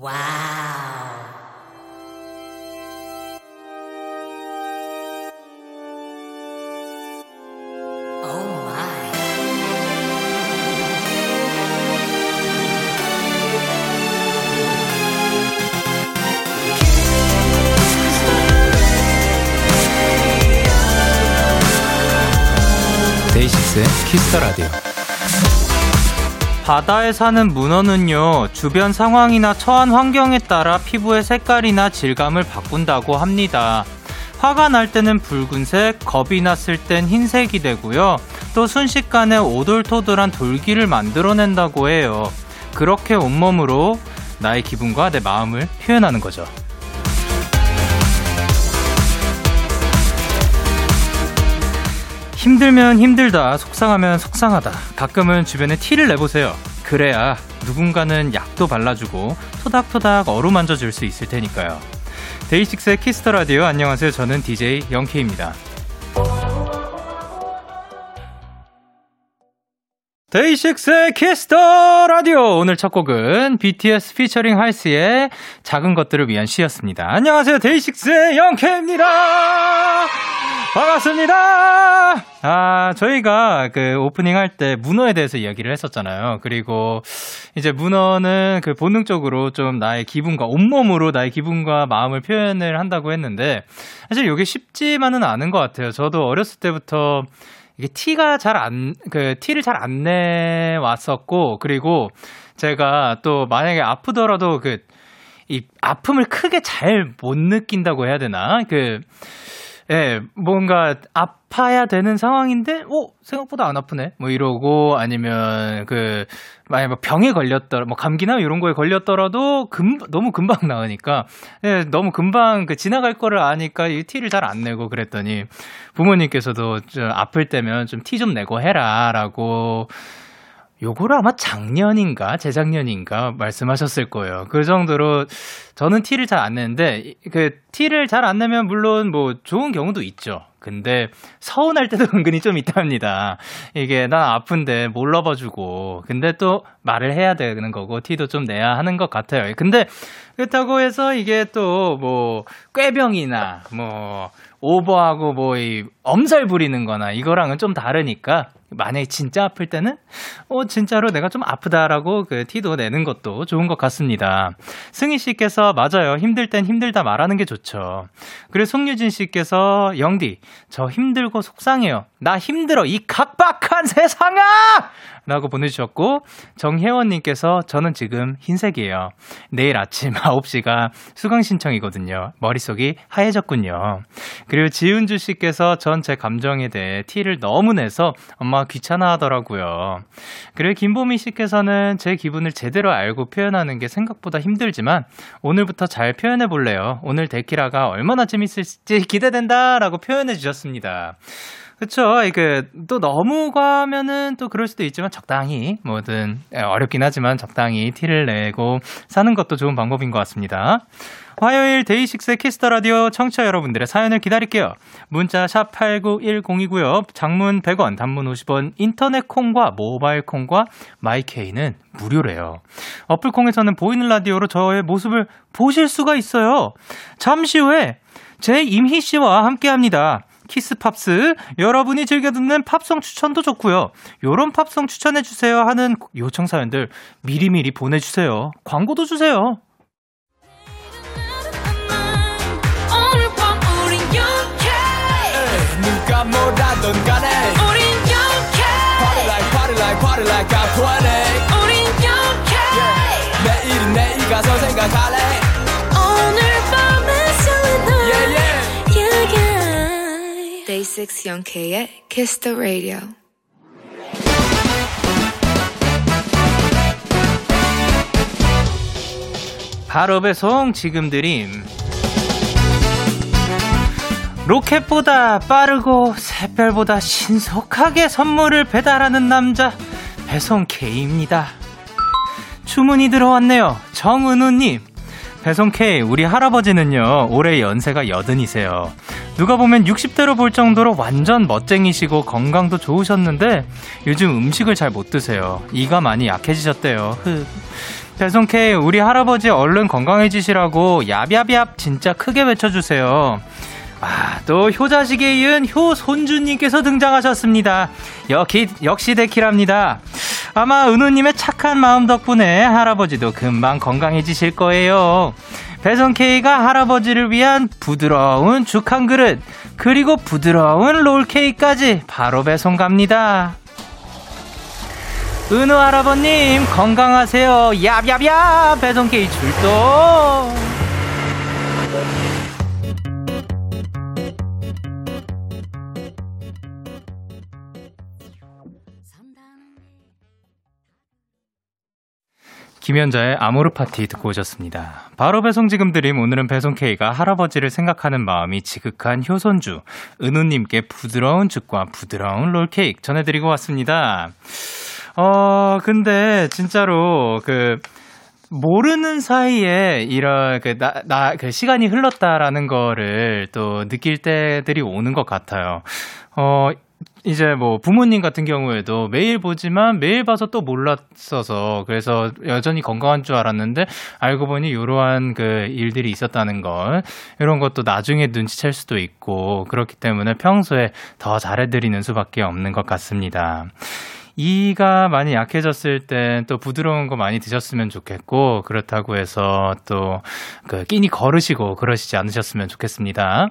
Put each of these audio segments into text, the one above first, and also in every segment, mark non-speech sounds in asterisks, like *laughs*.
와우. 데이식스의 키스터 라디오. 바다에 사는 문어는요, 주변 상황이나 처한 환경에 따라 피부의 색깔이나 질감을 바꾼다고 합니다. 화가 날 때는 붉은색, 겁이 났을 땐 흰색이 되고요. 또 순식간에 오돌토돌한 돌기를 만들어낸다고 해요. 그렇게 온몸으로 나의 기분과 내 마음을 표현하는 거죠. 힘들면 힘들다, 속상하면 속상하다. 가끔은 주변에 티를 내보세요. 그래야 누군가는 약도 발라주고 토닥토닥 어루만져 줄 수 있을 테니까요. 데이식스의 Kiss the Radio 안녕하세요. 저는 DJ 영케이입니다. 데이식스의 Kiss the Radio 오늘 첫 곡은 BTS 피처링 할시의 작은 것들을 위한 시였습니다. 안녕하세요. 데이식스의 영케이입니다. 반갑습니다. 아, 저희가 그 오프닝 할 때 문어에 대해서 이야기를 했었잖아요. 그리고 이제 문어는 그 본능적으로 좀 나의 기분과 온몸으로 나의 기분과 마음을 표현을 한다고 했는데 사실 이게 쉽지만은 않은 것 같아요. 저도 어렸을 때부터 이게 티가 잘 안, 그, 티를 잘 안 내왔었고, 그리고 제가 또 만약에 아프더라도 그, 이 아픔을 크게 잘 못 느낀다고 해야 되나? 그, 예, 뭔가 아파야 되는 상황인데, 어, 생각보다 안 아프네? 뭐 이러고, 아니면 그, 만약 뭐 병에 걸렸더라, 뭐 감기나 이런 거에 걸렸더라도 금, 너무 금방 나으니까, 예, 너무 금방 그 지나갈 거를 아니까 이 티를 잘 안 내고 그랬더니 부모님께서도 좀 아플 때면 좀 티좀 내고 해라, 라고 요거를 아마 작년인가 재작년인가 말씀하셨을 거예요. 그 정도로 저는 티를 잘 안 내는데 그 티를 잘 안 내면 물론 뭐 좋은 경우도 있죠. 근데 서운할 때도 *laughs* 은근히 좀 있답니다. 이게 난 아픈데 몰라봐 주고 근데 또 말을 해야 되는 거고 티도 좀 내야 하는 것 같아요. 근데 그렇다고 해서 이게 또 뭐 꾀병이나 뭐 오버하고 뭐 이 엄살 부리는 거나 이거랑은 좀 다르니까 만약에 진짜 아플 때는 어 진짜로 내가 좀 아프다라고 그 티도 내는 것도 좋은 것 같습니다. 승희 씨께서 맞아요. 힘들 땐 힘들다 말하는 게 좋죠. 그리고 송유진 씨께서 영디 저 힘들고 속상해요. 나 힘들어 이 각박한 세상아! 라고 보내주셨고 정혜원님께서 저는 지금 흰색이에요. 내일 아침 *laughs* 9시가 수강 신청이거든요. 머릿속이 하얘졌군요. 그리고 지은주 씨께서 전 제 감정에 대해 티를 너무 내서 엄마가 귀찮아 하더라고요. 그리고 김보미 씨께서는 제 기분을 제대로 알고 표현하는 게 생각보다 힘들지만 오늘부터 잘 표현해 볼래요. 오늘 데키라가 얼마나 재밌을지 기대된다 라고 표현해 주셨습니다. 그쵸. 이게 또 너무 과하면은 또 그럴 수도 있지만 적당히 뭐든 예, 어렵긴 하지만 적당히 티를 내고 사는 것도 좋은 방법인 것 같습니다. 화요일 데이식스의 Kiss the Radio 청취자 여러분들의 사연을 기다릴게요. 문자 샵 8910이고요. 장문 100원, 단문 50원, 인터넷 콩과 모바일 콩과 마이케이는 무료래요. 어플 콩에서는 보이는 라디오로 저의 모습을 보실 수가 있어요. 잠시 후에 제이미 씨와 함께 합니다. Kiss Pops 여러분이 즐겨 듣는 팝송 추천도 좋고요. 요런 팝송 추천해 주세요 하는 요청 사연들 미리미리 보내 주세요. 광고도 주세요. 누가 뭐라던 간에 우린 영케 Party like party like party like I'm 20 우린 영케 yeah. 내일은 내일 가서 생각할래 yeah. Day 6 영케의 Kiss the Radio 바로 배송 지금 드림 로켓보다 빠르고 샛별보다 신속하게 선물을 배달하는 남자 배송 K입니다. 주문이 들어왔네요. 정은우님. 배송 K, 우리 할아버지는요, 올해 연세가 여든이세요. 누가 보면 60대로 볼 정도로 완전 멋쟁이시고 건강도 좋으셨는데 요즘 음식을 잘 못 드세요. 이가 많이 약해지셨대요. 흑. 배송 K 우리 할아버지 얼른 건강해지시라고 얍얍얍 진짜 크게 외쳐주세요. 아, 또 효자식에 이은 효손주님께서 등장하셨습니다. 역시, 역시 데키랍니다. 아마 은우님의 착한 마음 덕분에 할아버지도 금방 건강해지실 거예요. 배송 K가 할아버지를 위한 부드러운 죽 한 그릇, 그리고 부드러운 롤 케이크까지 바로 배송 갑니다. 은우 할아버님 건강하세요. 얍얍얍 배송 K 출동. 김현자의 아모르 파티 듣고 오셨습니다. 바로 배송 지금 드림 오늘은 배송 K가 할아버지를 생각하는 마음이 지극한 효손주 은우님께 부드러운 죽과 부드러운 롤케이크 전해드리고 왔습니다. 어 근데 진짜로 그 모르는 사이에 이런 그나나그 시간이 흘렀다라는 거를 또 느낄 때들이 오는 것 같아요. 어 이제 뭐 부모님 같은 경우에도 매일 보지만 매일 봐서 또 몰랐어서 그래서 여전히 건강한 줄 알았는데 알고 보니 이러한 그 일들이 있었다는 걸 이런 것도 나중에 눈치챌 수도 있고 그렇기 때문에 평소에 더 잘해드리는 수밖에 없는 것 같습니다. 이가 많이 약해졌을 땐 또 부드러운 거 많이 드셨으면 좋겠고 그렇다고 해서 또 그 끼니 걸으시고 그러시지 않으셨으면 좋겠습니다.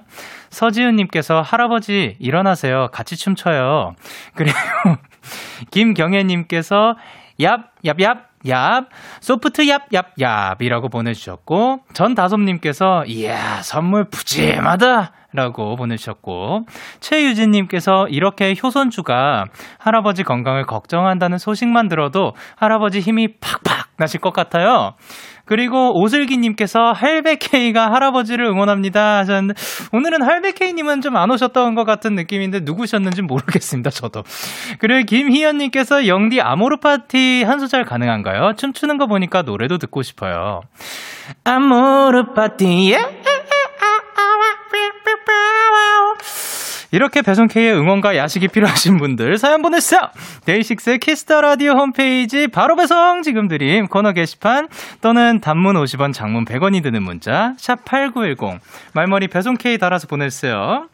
서지은님께서 할아버지 일어나세요. 같이 춤춰요. 그리고 *laughs* 김경애님께서 얍, 얍, 얍, 얍, 소프트 얍, 얍, 얍이라고 보내주셨고, 전다솜님께서, 이야, 선물 푸짐하다! 라고 보내주셨고, 최유진님께서 이렇게 효손주가 할아버지 건강을 걱정한다는 소식만 들어도 할아버지 힘이 팍팍 나실 것 같아요. 그리고 오슬기님께서 할배케이가 할아버지를 응원합니다 하셨는데 오늘은 할배케이님은 좀 안 오셨던 것 같은 느낌인데 누구셨는지 모르겠습니다 저도. 그리고 김희연님께서 영디 아모르 파티 한 소절 가능한가요? 춤추는 거 보니까 노래도 듣고 싶어요. 아모르 파티 예. 이렇게 배송K의 응원과 야식이 필요하신 분들 사연 보내주세요. 데이식스의 Kiss the Radio 홈페이지 바로 배송 지금 드림 코너 게시판 또는 단문 50원 장문 100원이 드는 문자 샵 8910 말머리 배송K 달아서 보내주세요.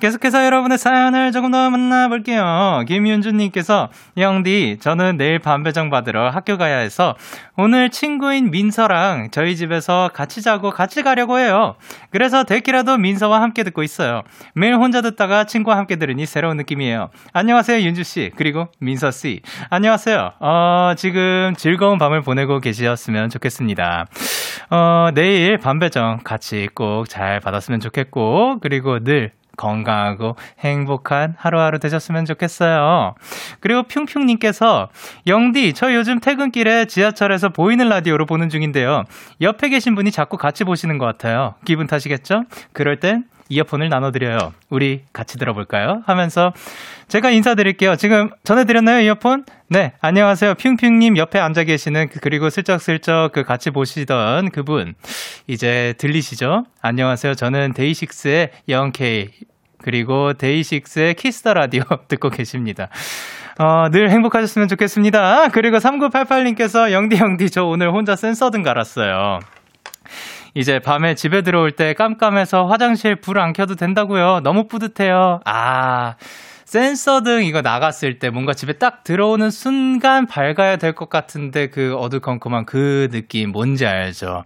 계속해서 여러분의 사연을 조금 더 만나볼게요. 김윤주님께서 영디 저는 내일 반배정 받으러 학교 가야 해서 오늘 친구인 민서랑 저희 집에서 같이 자고 같이 가려고 해요. 그래서 데키라도 민서와 함께 듣고 있어요. 매일 혼자 듣다가 친구와 함께 들으니 새로운 느낌이에요. 안녕하세요 윤주 씨 그리고 민서 씨 안녕하세요. 어, 지금 즐거운 밤을 보내고 계셨으면 좋겠습니다. 어, 내일 반배정 같이 꼭 잘 받았으면 좋겠고 그리고 늘 건강하고 행복한 하루하루 되셨으면 좋겠어요. 그리고 핑핑님께서 영디 저 요즘 퇴근길에 지하철에서 보이는 라디오로 보는 중인데요. 옆에 계신 분이 자꾸 같이 보시는 것 같아요. 기분 탓이겠죠? 그럴 땐 이어폰을 나눠드려요. 우리 같이 들어볼까요? 하면서 제가 인사드릴게요. 지금 전해드렸나요, 이어폰? 네, 안녕하세요. 핑핑님 옆에 앉아 계시는 그, 그리고 슬쩍슬쩍 그 같이 보시던 그분. 이제 들리시죠? 안녕하세요. 저는 데이식스의 영케이. 그리고 데이식스의 Kiss the Radio *laughs* 듣고 계십니다. 어, 늘 행복하셨으면 좋겠습니다. 그리고 3988님께서 영디 영디 저 오늘 혼자 센서등 갈았어요. 이제 밤에 집에 들어올 때 깜깜해서 화장실 불 안 켜도 된다고요. 너무 뿌듯해요. 아. 센서 등 이거 나갔을 때 뭔가 집에 딱 들어오는 순간 밝아야 될 것 같은데 그 어두컴컴한 그 느낌 뭔지 알죠?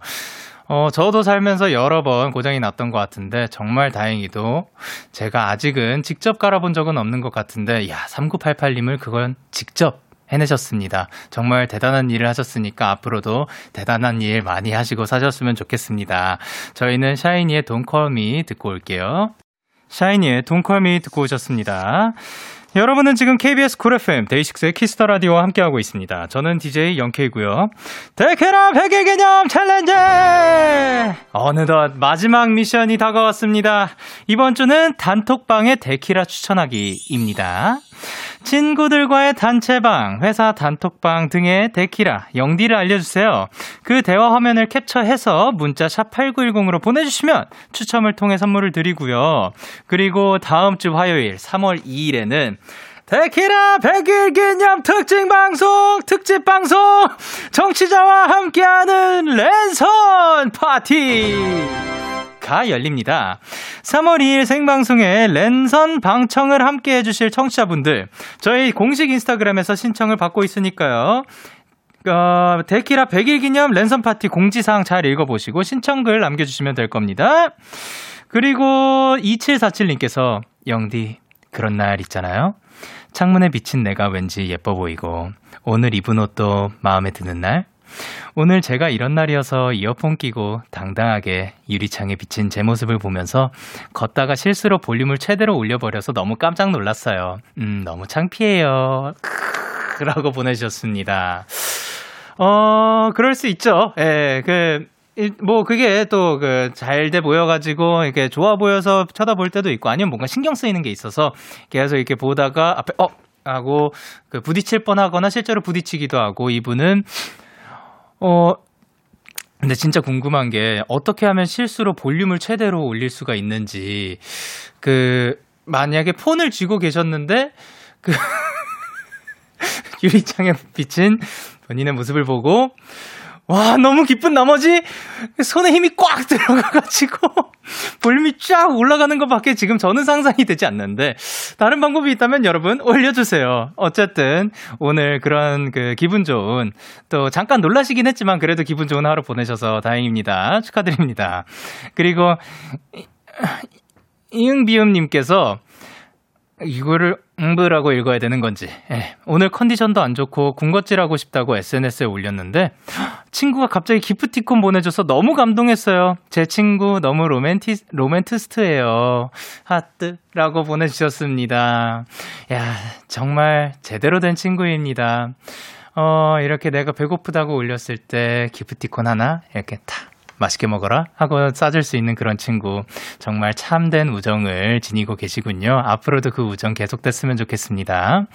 어, 저도 살면서 여러 번 고장이 났던 것 같은데, 정말 다행히도 제가 아직은 직접 갈아본 적은 없는 것 같은데, 야, 3988님은 그건 직접 해내셨습니다. 정말 대단한 일을 하셨으니까 앞으로도 대단한 일 많이 하시고 사셨으면 좋겠습니다. 저희는 샤이니의 Don't Call Me 듣고 올게요. 샤이니의 Don't Call Me 듣고 오셨습니다. 여러분은 지금 KBS Cool FM 데이식스의 Kiss the Radio와 함께하고 있습니다. 저는 DJ 영케이고요. 데키라 100일 기념 챌린지! 어느덧 마지막 미션이 다가왔습니다. 이번 주는 단톡방에 데키라 추천하기입니다. 친구들과의 단체방, 회사 단톡방 등에 데키라, 영디를 알려주세요. 그 대화 화면을 캡처해서 문자 샵 8910으로 보내주시면 추첨을 통해 선물을 드리고요. 그리고 다음 주 화요일 3월 2일에는 데키라 100일 기념 특징 방송, 특집 방송, 정치자와 함께하는 랜선 파티! 가 열립니다. 3월 2일 생방송에 랜선 방청을 함께 해주실 청취자분들, 저희 공식 인스타그램에서 신청을 받고 있으니까요. 어, 데키라 100일 기념 랜선 파티 공지사항 잘 읽어보시고 신청글 남겨주시면 될 겁니다. 그리고 2747님께서, 영디, 그런 날 있잖아요. 창문에 비친 내가 왠지 예뻐 보이고, 오늘 입은 옷도 마음에 드는 날? 오늘 제가 이런 날이어서 이어폰 끼고 당당하게 유리창에 비친 제 모습을 보면서 걷다가 실수로 볼륨을 최대로 올려버려서 너무 깜짝 놀랐어요. 음, 너무 창피해요. *laughs* 라고 보내주셨습니다. 어, 그럴 수 있죠. 예, 그, 뭐 그게 또 그 잘 돼 보여가지고 이렇게 좋아 보여서 쳐다볼 때도 있고 아니면 뭔가 신경 쓰이는 게 있어서 계속 이렇게 보다가 앞에 어 하고 그 부딪힐 뻔하거나 실제로 부딪히기도 하고 이분은 어, 근데 진짜 궁금한 게 어떻게 하면 실수로 볼륨을 최대로 올릴 수가 있는지. 그 만약에 폰을 쥐고 계셨는데 그 *laughs* 유리창에 비친 본인의 모습을 보고 와, 너무 기쁜 나머지 손에 힘이 꽉 들어가가지고 *laughs* 볼륨이 쫙 올라가는 것밖에 지금 저는 상상이 되지 않는데 다른 방법이 있다면 여러분 올려주세요. 어쨌든 오늘 그런 그 기분 좋은 또 잠깐 놀라시긴 했지만 그래도 기분 좋은 하루 보내셔서 다행입니다. 축하드립니다. 그리고 이응비음님께서 이거를 응브라고 읽어야 되는 건지. 예, 오늘 컨디션도 안 좋고 군것질하고 싶다고 SNS에 올렸는데 친구가 갑자기 기프티콘 보내줘서 너무 감동했어요. 제 친구 너무 로맨티 로맨티스트예요. 하트라고 보내주셨습니다. 야 정말 제대로 된 친구입니다. 어 이렇게 내가 배고프다고 올렸을 때 기프티콘 하나 이렇게 탁 맛있게 먹어라 하고 싸줄 수 있는 그런 친구 정말 참된 우정을 지니고 계시군요. 앞으로도 그 우정 계속됐으면 좋겠습니다.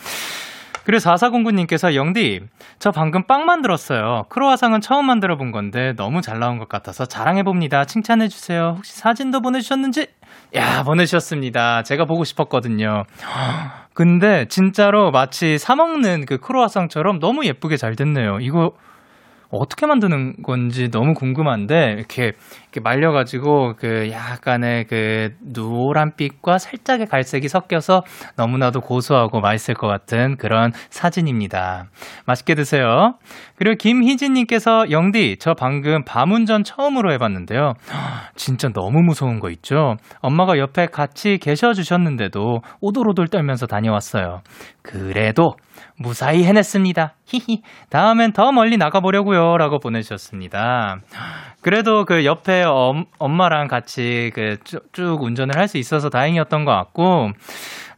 그리고 4409님께서 영디, 저 방금 빵 만들었어요. 크로아상은 처음 만들어 본 건데 너무 잘 나온 것 같아서 자랑해 봅니다. 칭찬해 주세요. 혹시 사진도 보내주셨는지? 야, 보내주셨습니다. 제가 보고 싶었거든요. 근데 진짜로 마치 사먹는 그 크로아상처럼 너무 예쁘게 잘 됐네요. 이거 어떻게 만드는 건지 너무 궁금한데 이렇게 이렇게 말려가지고 그 약간의 그 노란빛과 살짝의 갈색이 섞여서 너무나도 고소하고 맛있을 것 같은 그런 사진입니다. 맛있게 드세요. 그리고 김희진님께서 영디 저 방금 밤운전 처음으로 해봤는데요. 진짜 너무 무서운 거 있죠. 엄마가 옆에 같이 계셔 주셨는데도 오돌오돌 떨면서 다녀왔어요. 그래도 무사히 해냈습니다. 히히. 다음엔 더 멀리 나가보려고요. 라고 보내주셨습니다. 그래도 그 옆에 엄, 엄마랑 같이 그 쭉 운전을 할 수 있어서 다행이었던 것 같고,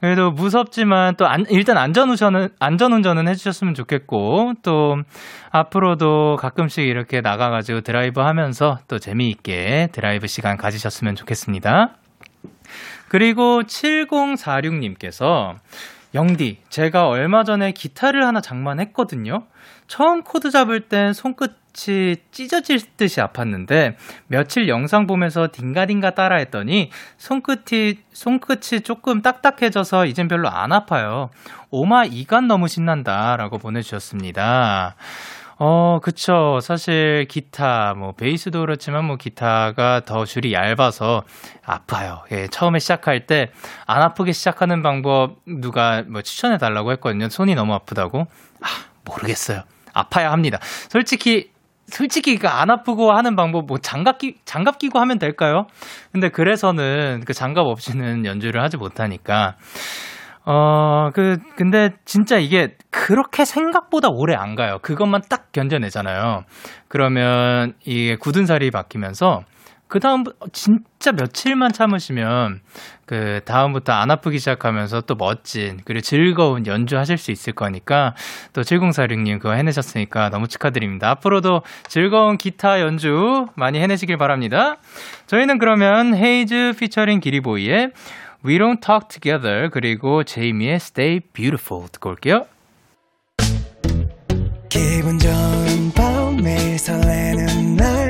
그래도 무섭지만 또 안, 일단 안전 운전은, 안전 운전은 해주셨으면 좋겠고, 또 앞으로도 가끔씩 이렇게 나가가지고 드라이브 하면서 또 재미있게 드라이브 시간 가지셨으면 좋겠습니다. 그리고 7046님께서 영디, 제가 얼마 전에 기타를 하나 장만했거든요. 처음 코드 잡을 땐 손끝이 찢어질 듯이 아팠는데 며칠 영상 보면서 딩가딩가 따라했더니 손끝이 손끝이 조금 딱딱해져서 이젠 별로 안 아파요. 오마 이간 너무 신난다라고 보내주셨습니다. 어, 그쵸. 사실 기타, 뭐, 베이스도 그렇지만 뭐, 기타가 더 줄이 얇아서 아파요. 예, 처음에 시작할 때 안 아프게 시작하는 방법 누가 뭐 추천해 달라고 했거든요. 손이 너무 아프다고. 아, 모르겠어요. 아파야 합니다. 솔직히, 솔직히 그안 아프고 하는 방법 뭐 장갑 끼 장갑 끼고 하면 될까요? 근데 그래서는 그 장갑 없이는 *laughs* 연주를 하지 못하니까 어, 그, 근데 진짜 이게 그렇게 생각보다 오래 안 가요. 그것만 딱 견뎌내잖아요. 그러면 이게 굳은 살이 바뀌면서 그 다음 진짜 며칠만 참으시면 그 다음부터 안 아프기 시작하면서 또 멋진 그리고 즐거운 연주하실 수 있을 거니까 또 7046님 그거 해내셨으니까 너무 축하드립니다. 앞으로도 즐거운 기타 연주 많이 해내시길 바랍니다. 저희는 그러면 헤이즈 피처링 기리보이의 We Don't Talk Together 그리고 제이미의 Stay Beautiful 듣고 올게요. 기분 좋은 밤 매일 설레는 날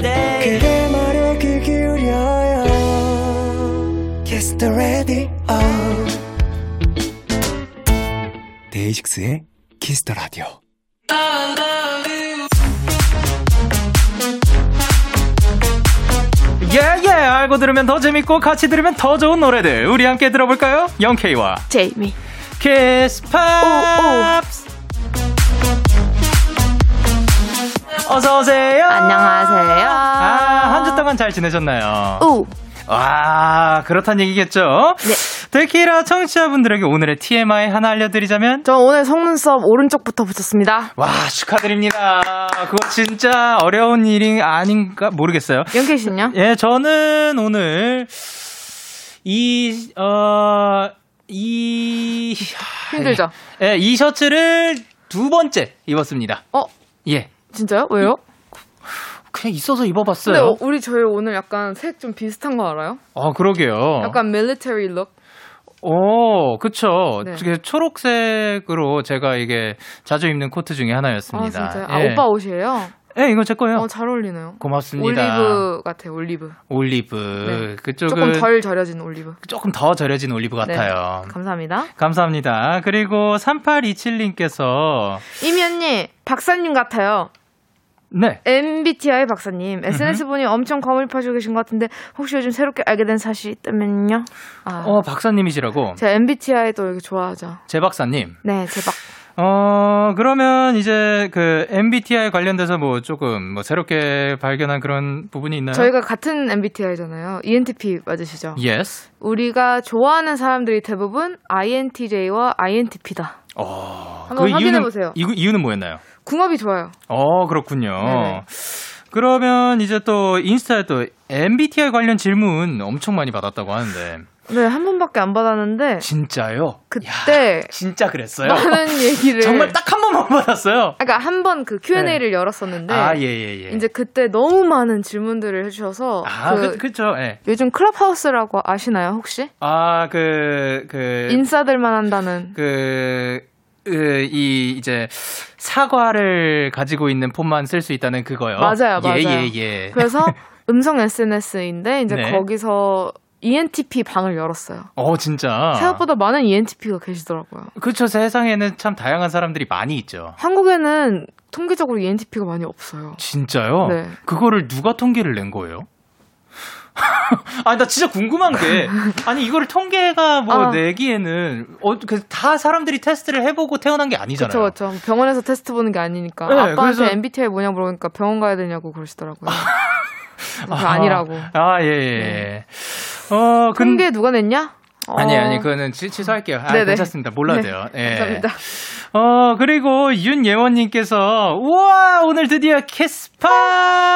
데이식스의 Kiss the Radio 예예 알고 들으면 더 재밌고 같이 들으면 더 좋은 노래들 우리 함께 들어볼까요? 영케이와 제이미. Kiss Pops 어서 오세요. 안녕하세요. 아, 한 주 동안 잘 지내셨나요? 오. 와, 그렇단 얘기겠죠? 네. 데키라 청취자분들에게 오늘의 TMI 하나 알려드리자면 저 오늘 속눈썹 오른쪽부터 붙였습니다. 와, 축하드립니다. 그거 진짜 어려운 일이 아닌가 모르겠어요. 영케이 씨는요? 예, 저는 오늘 이, 어, 이, 힘들죠? 예, 이 셔츠를 두 번째 입었습니다. 어, 예. 진짜요? 왜요? 그냥 있어서 입어봤어요. 근데 어, 우리 저희 오늘 약간 색 좀 비슷한 거 알아요? 아, 그러게요. 약간 밀리터리 룩. 오, 그쵸. 네. 초록색으로 제가 이게 자주 입는 코트 중에 아, 하나였습니다. 진짜요? 아, 예. 오빠 옷이에요? 예, 이거 제 거예요. 어, 잘 어울리네요. 고맙습니다. 올리브 같아요, 올리브. 올리브. 네. 그쪽은 조금 덜 절여진 올리브. 조금 더 절여진 올리브 같아요. 네, 감사합니다. 감사합니다. 그리고 3827님께서 이미 언니, 박사님 같아요. 네. MBTI 박사님. SNS 보니 엄청 거물파주고 계신 것 같은데, 혹시 요즘 새롭게 알게 된 사실이 있다면요? 아. 어, 박사님이시라고. 제가 MBTI도 이렇게 좋아하죠. 제 박사님. 네, 제 박. 어, 그러면 이제 그 MBTI 관련돼서 뭐 조금 뭐 새롭게 발견한 그런 부분이 있나요? 저희가 같은 MBTI잖아요. ENTP 맞으시죠? Yes. 우리가 좋아하는 사람들이 대부분 INTJ와 INTP다. 어, 한번 확인해 보세요. 이유는, 이유, 이유는 뭐였나요? 궁합이 좋아요. 어, 그렇군요. 네네. 그러면 이제 또 인스타에 또 MBTI 관련 질문 엄청 많이 받았다고 하는데. 네, 한 번밖에 안 받았는데 진짜요? 그때 야, 진짜 그랬어요? 많은 얘기를 *laughs* 정말 딱 한 번만 받았어요. 그러니까 한 번 그 Q&A를 열었었는데 아, 예, 예, 예. 이제 그때 너무 많은 질문들을 해주셔서 아, 그 그, 그 쵸, 예. 요즘 클럽하우스라고 아시나요 혹시? 아, 그, 그. 인싸들만 한다는 그, 그, 이, 이제, 사과를 가지고 있는 폰만 쓸 수 있다는 그거요. 맞아요, 맞아요. 예, 예, 예. 그래서 *laughs* 음성 SNS인데 이제 네. 거기서 ENTP 방을 열었어요. 어, 진짜. 생각보다 많은 ENTP가 계시더라고요. 그쵸, 세상에는 참 다양한 사람들이 많이 있죠. 한국에는 통계적으로 ENTP가 많이 없어요. 진짜요? 네. 그거를 누가 통계를 낸 거예요? *laughs* 아니, 나 진짜 궁금한 게, *laughs* 아니, 이거를 통계가 뭐 아. 내기에는, 어, 그, 다 사람들이 테스트를 해보고 태어난 게 아니잖아요. 그렇죠, 그렇죠. 병원에서 테스트 보는 게 아니니까. 네, 아빠한테 그래서- MBTI 뭐냐 물어보니까 병원 가야 되냐고 그러시더라고요. *laughs* 그래서 아니라고. 아, 예, 예. 어, 근, 통계 누가 냈냐? 어, 아니, 아니, 그거는 취, 취소할게요. 아, 네네. 괜찮습니다. 몰라도 네, 돼요. 예. 감사합니다. 어, 그리고 윤예원님께서, 우와, 오늘 드디어!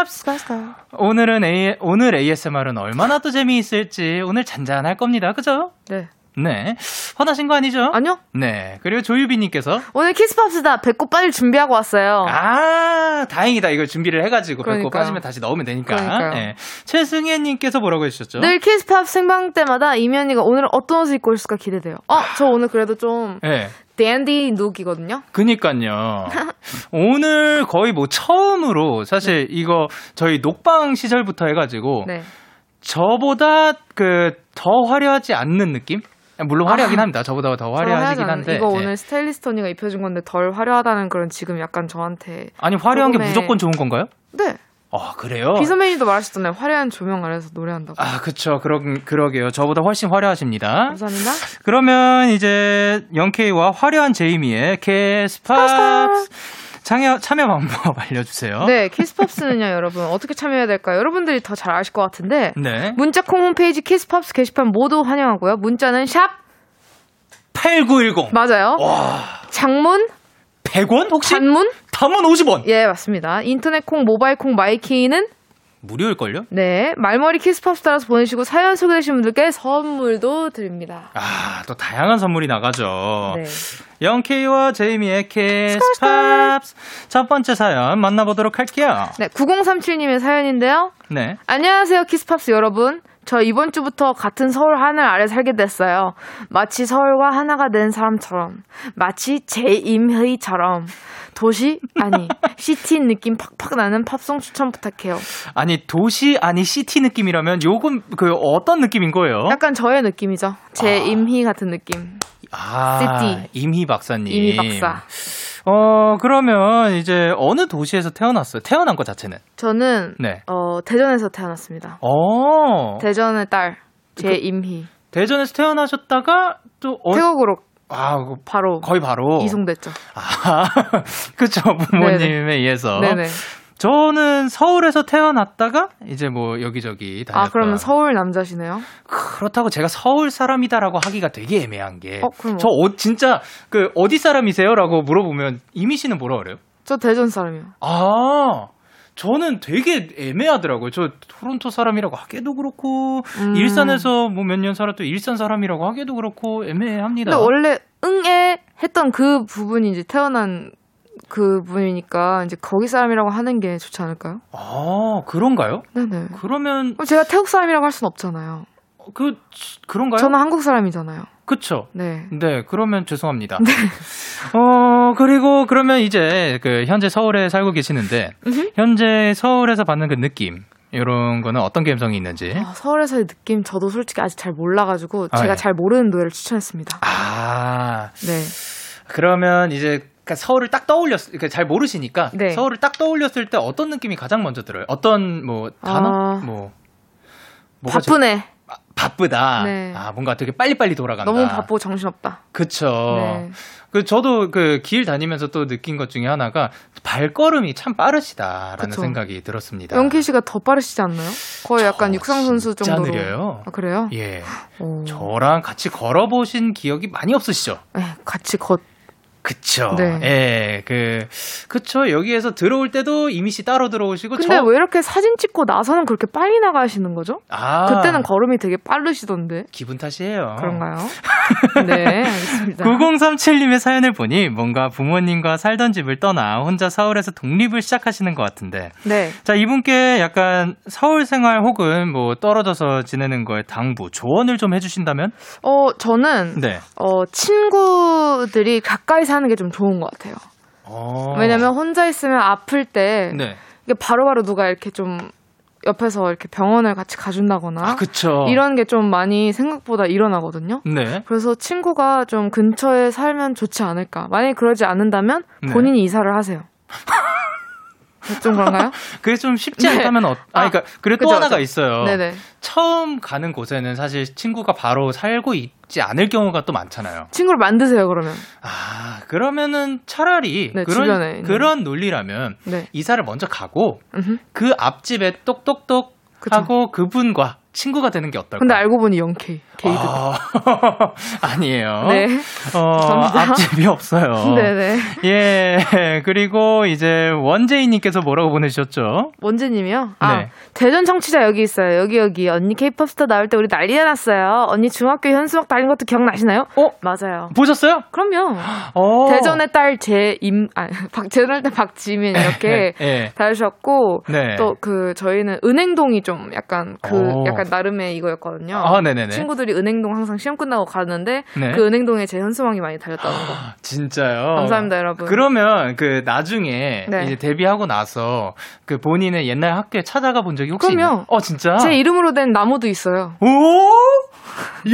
스카스카. 오늘은 A, 오늘 ASMR은 얼마나 또 재미있을지 오늘 잔잔할 겁니다. 그죠? 네. 네. 화나신 거 아니죠? 아니요. 네. 그리고 조유비님께서, 오늘 키스팝스다. 배꼽 빨리 준비하고 왔어요. 아, 다행이다. 이걸 준비를 해가지고, 그러니까요. 빠지면 다시 넣으면 되니까. 그러니까요. 네. 최승혜님께서 뭐라고 해주셨죠? 늘 키스팝 생방 때마다 이면이가 오늘 어떤 옷을 입고 있을까 기대돼요. 어, 저 오늘 그래도 좀 네. 댄디 룩이거든요. 그니까요. 오늘 거의 뭐 처음으로 사실 이거 저희 녹방 시절부터 해가지고 네. 저보다 그 더 화려하지 않는 느낌? 물론 화려하긴 합니다. 저보다 더 화려하긴 한데. 이거 네. 오늘 스타일리스트 언니가 입혀준 건데 덜 화려하다는 그런 지금 약간 저한테 아니 화려한 게 조금의- 무조건 좋은 건가요? 네 아 그래요? 비선배님도 말하셨잖아요 화려한 조명 아래서 노래한다고 아 그쵸 그러 그러게요. 저보다 훨씬 화려하십니다. 감사합니다 그러면 이제 영케이와 화려한 제이미의 Kiss Pops 참여 참여 방법 *laughs* 알려주세요. 네 Kiss Pops는요 여러분 어떻게 참여해야 될까요 여러분들이 더 잘 아실 것 같은데 네. 문자 콩 홈페이지 Kiss Pops 게시판 모두 환영하고요 문자는 샵 8910. 맞아요 와. 장문 100원 혹시? 단문? 단문 50원. 예, 맞습니다. 인터넷 콩, 모바일 콩, 마이케이는 무료일걸요? 네, 말머리 Kiss Pops 달아서 보내시고 사연 소개되신 분들께 선물도 드립니다. 아, 또 다양한 선물이 나가죠. 네. 영케이와 제이미의 키스팝스. 첫 번째 사연 만나보도록 할게요. 네, 9037님의 사연인데요. 네. 안녕하세요, 키스팝스 여러분. 저 이번 주부터 같은 서울 하늘 아래 살게 됐어요. 마치 서울과 하나가 된 사람처럼. 마치 제임희처럼. 도시? 아니, city 느낌 팍팍 나는 팝송 추천 부탁해요. 아니, 도시, 아니, city 느낌이라면 요건 그 어떤 느낌인 거예요? 약간 저의 느낌이죠. 제임희 같은 느낌. 아, 시티. 임희 박사님. 임희 박사. 어, 그러면 이제 어느 도시에서 태어났어요? 태어난 것 자체는? 저는, 네. 어, 대전에서 태어났습니다. 어. 대전의 딸, 제임희. 대전에서 태어나셨다가 또 어, 태국으로 아, 그 바로 거의 바로 이송됐죠. 아, *laughs* 그쵸 부모님에 의해서. 네네. 저는 서울에서 태어났다가 이제 뭐 여기저기 다녔다. 아, 그러면 서울 남자시네요? 그렇다고 제가 서울 사람이다라고 하기가 되게 애매한 게. 어, 그럼 저 어, 진짜 그 어디 사람이세요라고 물어보면 이미 씨는 뭐라 그래요? 저 대전 사람이요. 아. 저는 되게 애매하더라고요. 저 토론토 사람이라고 하기도 그렇고 음. 일산에서 뭐 몇 년 살았던 일산 사람이라고 하기도 그렇고 애매합니다. 근데 원래 응애 했던 그 부분이 이제 태어난 그 분이니까 이제 거기 사람이라고 하는 게 좋지 않을까요? 아 그런가요? 네네. 그러면 제가 태국 사람이라고 할순 없잖아요. 그 그런가요? 저는 한국 사람이잖아요. 그쵸. 네. 네, 그러면 죄송합니다. 어, 그리고 그러면 이제 그 현재 서울에 살고 계시는데 음흠. 현재 서울에서 받는 그 느낌 이런 거는 어떤 감성이 있는지. 아, 서울에서의 느낌 저도 솔직히 아직 잘 몰라가지고 아, 제가 예. 잘 모르는 노래를 추천했습니다. 아, 네. 그러면 이제 그러니까 서울을 딱 떠올렸, 그러니까 잘 모르시니까 네. 서울을 딱 떠올렸을 때 어떤 느낌이 가장 먼저 들어요? 어떤 뭐 단어, 아. 뭐 바쁘네. 아, 바쁘다. 네. 아 뭔가 되게 빨리빨리 돌아간다. 너무 바쁘고 정신없다. 그쵸. 네. 그 저도 그 길 다니면서 또 느낀 것 중에 하나가 발걸음이 참 빠르시다라는 그쵸. 생각이 들었습니다. 영키 씨가 더 빠르시지 않나요? 거의 약간 저 육상 선수 정도로. 느려요. 아, 그래요? 예. 오. 저랑 같이 걸어보신 기억이 많이 없으시죠? 네, 같이 걷. 그쵸. 네. 예, 그, 그쵸. 여기에서 들어올 때도 이미 씨 따로 들어오시고, 근데 저, 왜 이렇게 사진 찍고 나서는 그렇게 빨리 나가시는 거죠? 아, 그때는 걸음이 되게 빠르시던데. 기분 탓이에요. 그런가요? *laughs* 네, 알겠습니다. 9037님의 사연을 보니 뭔가 부모님과 살던 집을 떠나 혼자 서울에서 독립을 시작하시는 것 같은데. 네. 자, 이분께 약간 서울 생활 혹은 뭐 떨어져서 지내는 거에 당부, 조언을 좀 해주신다면? 어, 저는, 네. 어, 친구들이 가까이 사는 게 좀 좋은 것 같아요. 어. 왜냐면 혼자 있으면 아플 때, 네. 이게 바로바로 누가 이렇게 좀 옆에서 이렇게 병원을 같이 가준다거나, 아, 그쵸. 이런 게 좀 많이 생각보다 일어나거든요. 네. 그래서 친구가 좀 근처에 살면 좋지 않을까. 만약에 그러지 않는다면 네. 본인이 이사를 하세요. *laughs* 좀 그런가요? *laughs* 그게 좀 쉽지 네. 않다면, 어, 아, 아, 그러니까, 그리고 또 그죠, 하나가 그죠. 있어요. 네네. 처음 가는 곳에는 사실 친구가 바로 살고 있지 않을 경우가 또 많잖아요. 친구를 만드세요, 그러면. 아, 그러면은 차라리 네, 그런, 주변에. 그런 논리라면 네. 이사를 먼저 가고 음흠. 그 앞집에 똑똑똑 그쵸. 하고 그분과 친구가 되는 게 어떨까요? 근데 알고 보니 영케이, 게이드. 아, *laughs* 아니에요. 네. 어. 앞집이 없어요. 네네. *laughs* 예, 그리고 이제 원재희님께서 뭐라고 보내주셨죠? 원재님이요? 아, 네. 대전 청취자 여기 있어요. 여기, 여기. 언니 케이팝 스타 나올 때 우리 난리 났어요. 언니 중학교 현수막 달린 것도 기억나시나요? 어? 맞아요. 보셨어요? 그럼요. 어. 대전의 딸 제임, 아, *laughs* 박, 대전의 딸 박지민 이렇게 예. 달으셨고, 네. 또그 저희는 은행동이 좀 약간 그 오. 약간 나름의 이거였거든요. 아, 네네네. 친구들이 은행동 항상 시험 끝나고 가는데 네. 그 은행동에 제 현수막이 많이 달렸다는 거. 진짜요? 감사합니다, 여러분. 그러면 그 나중에 네. 이제 데뷔하고 나서 그 본인의 옛날 학교에 찾아가 본 적이 혹시 그럼요. 있나요? 어 진짜? 제 이름으로 된 나무도 있어요. 오!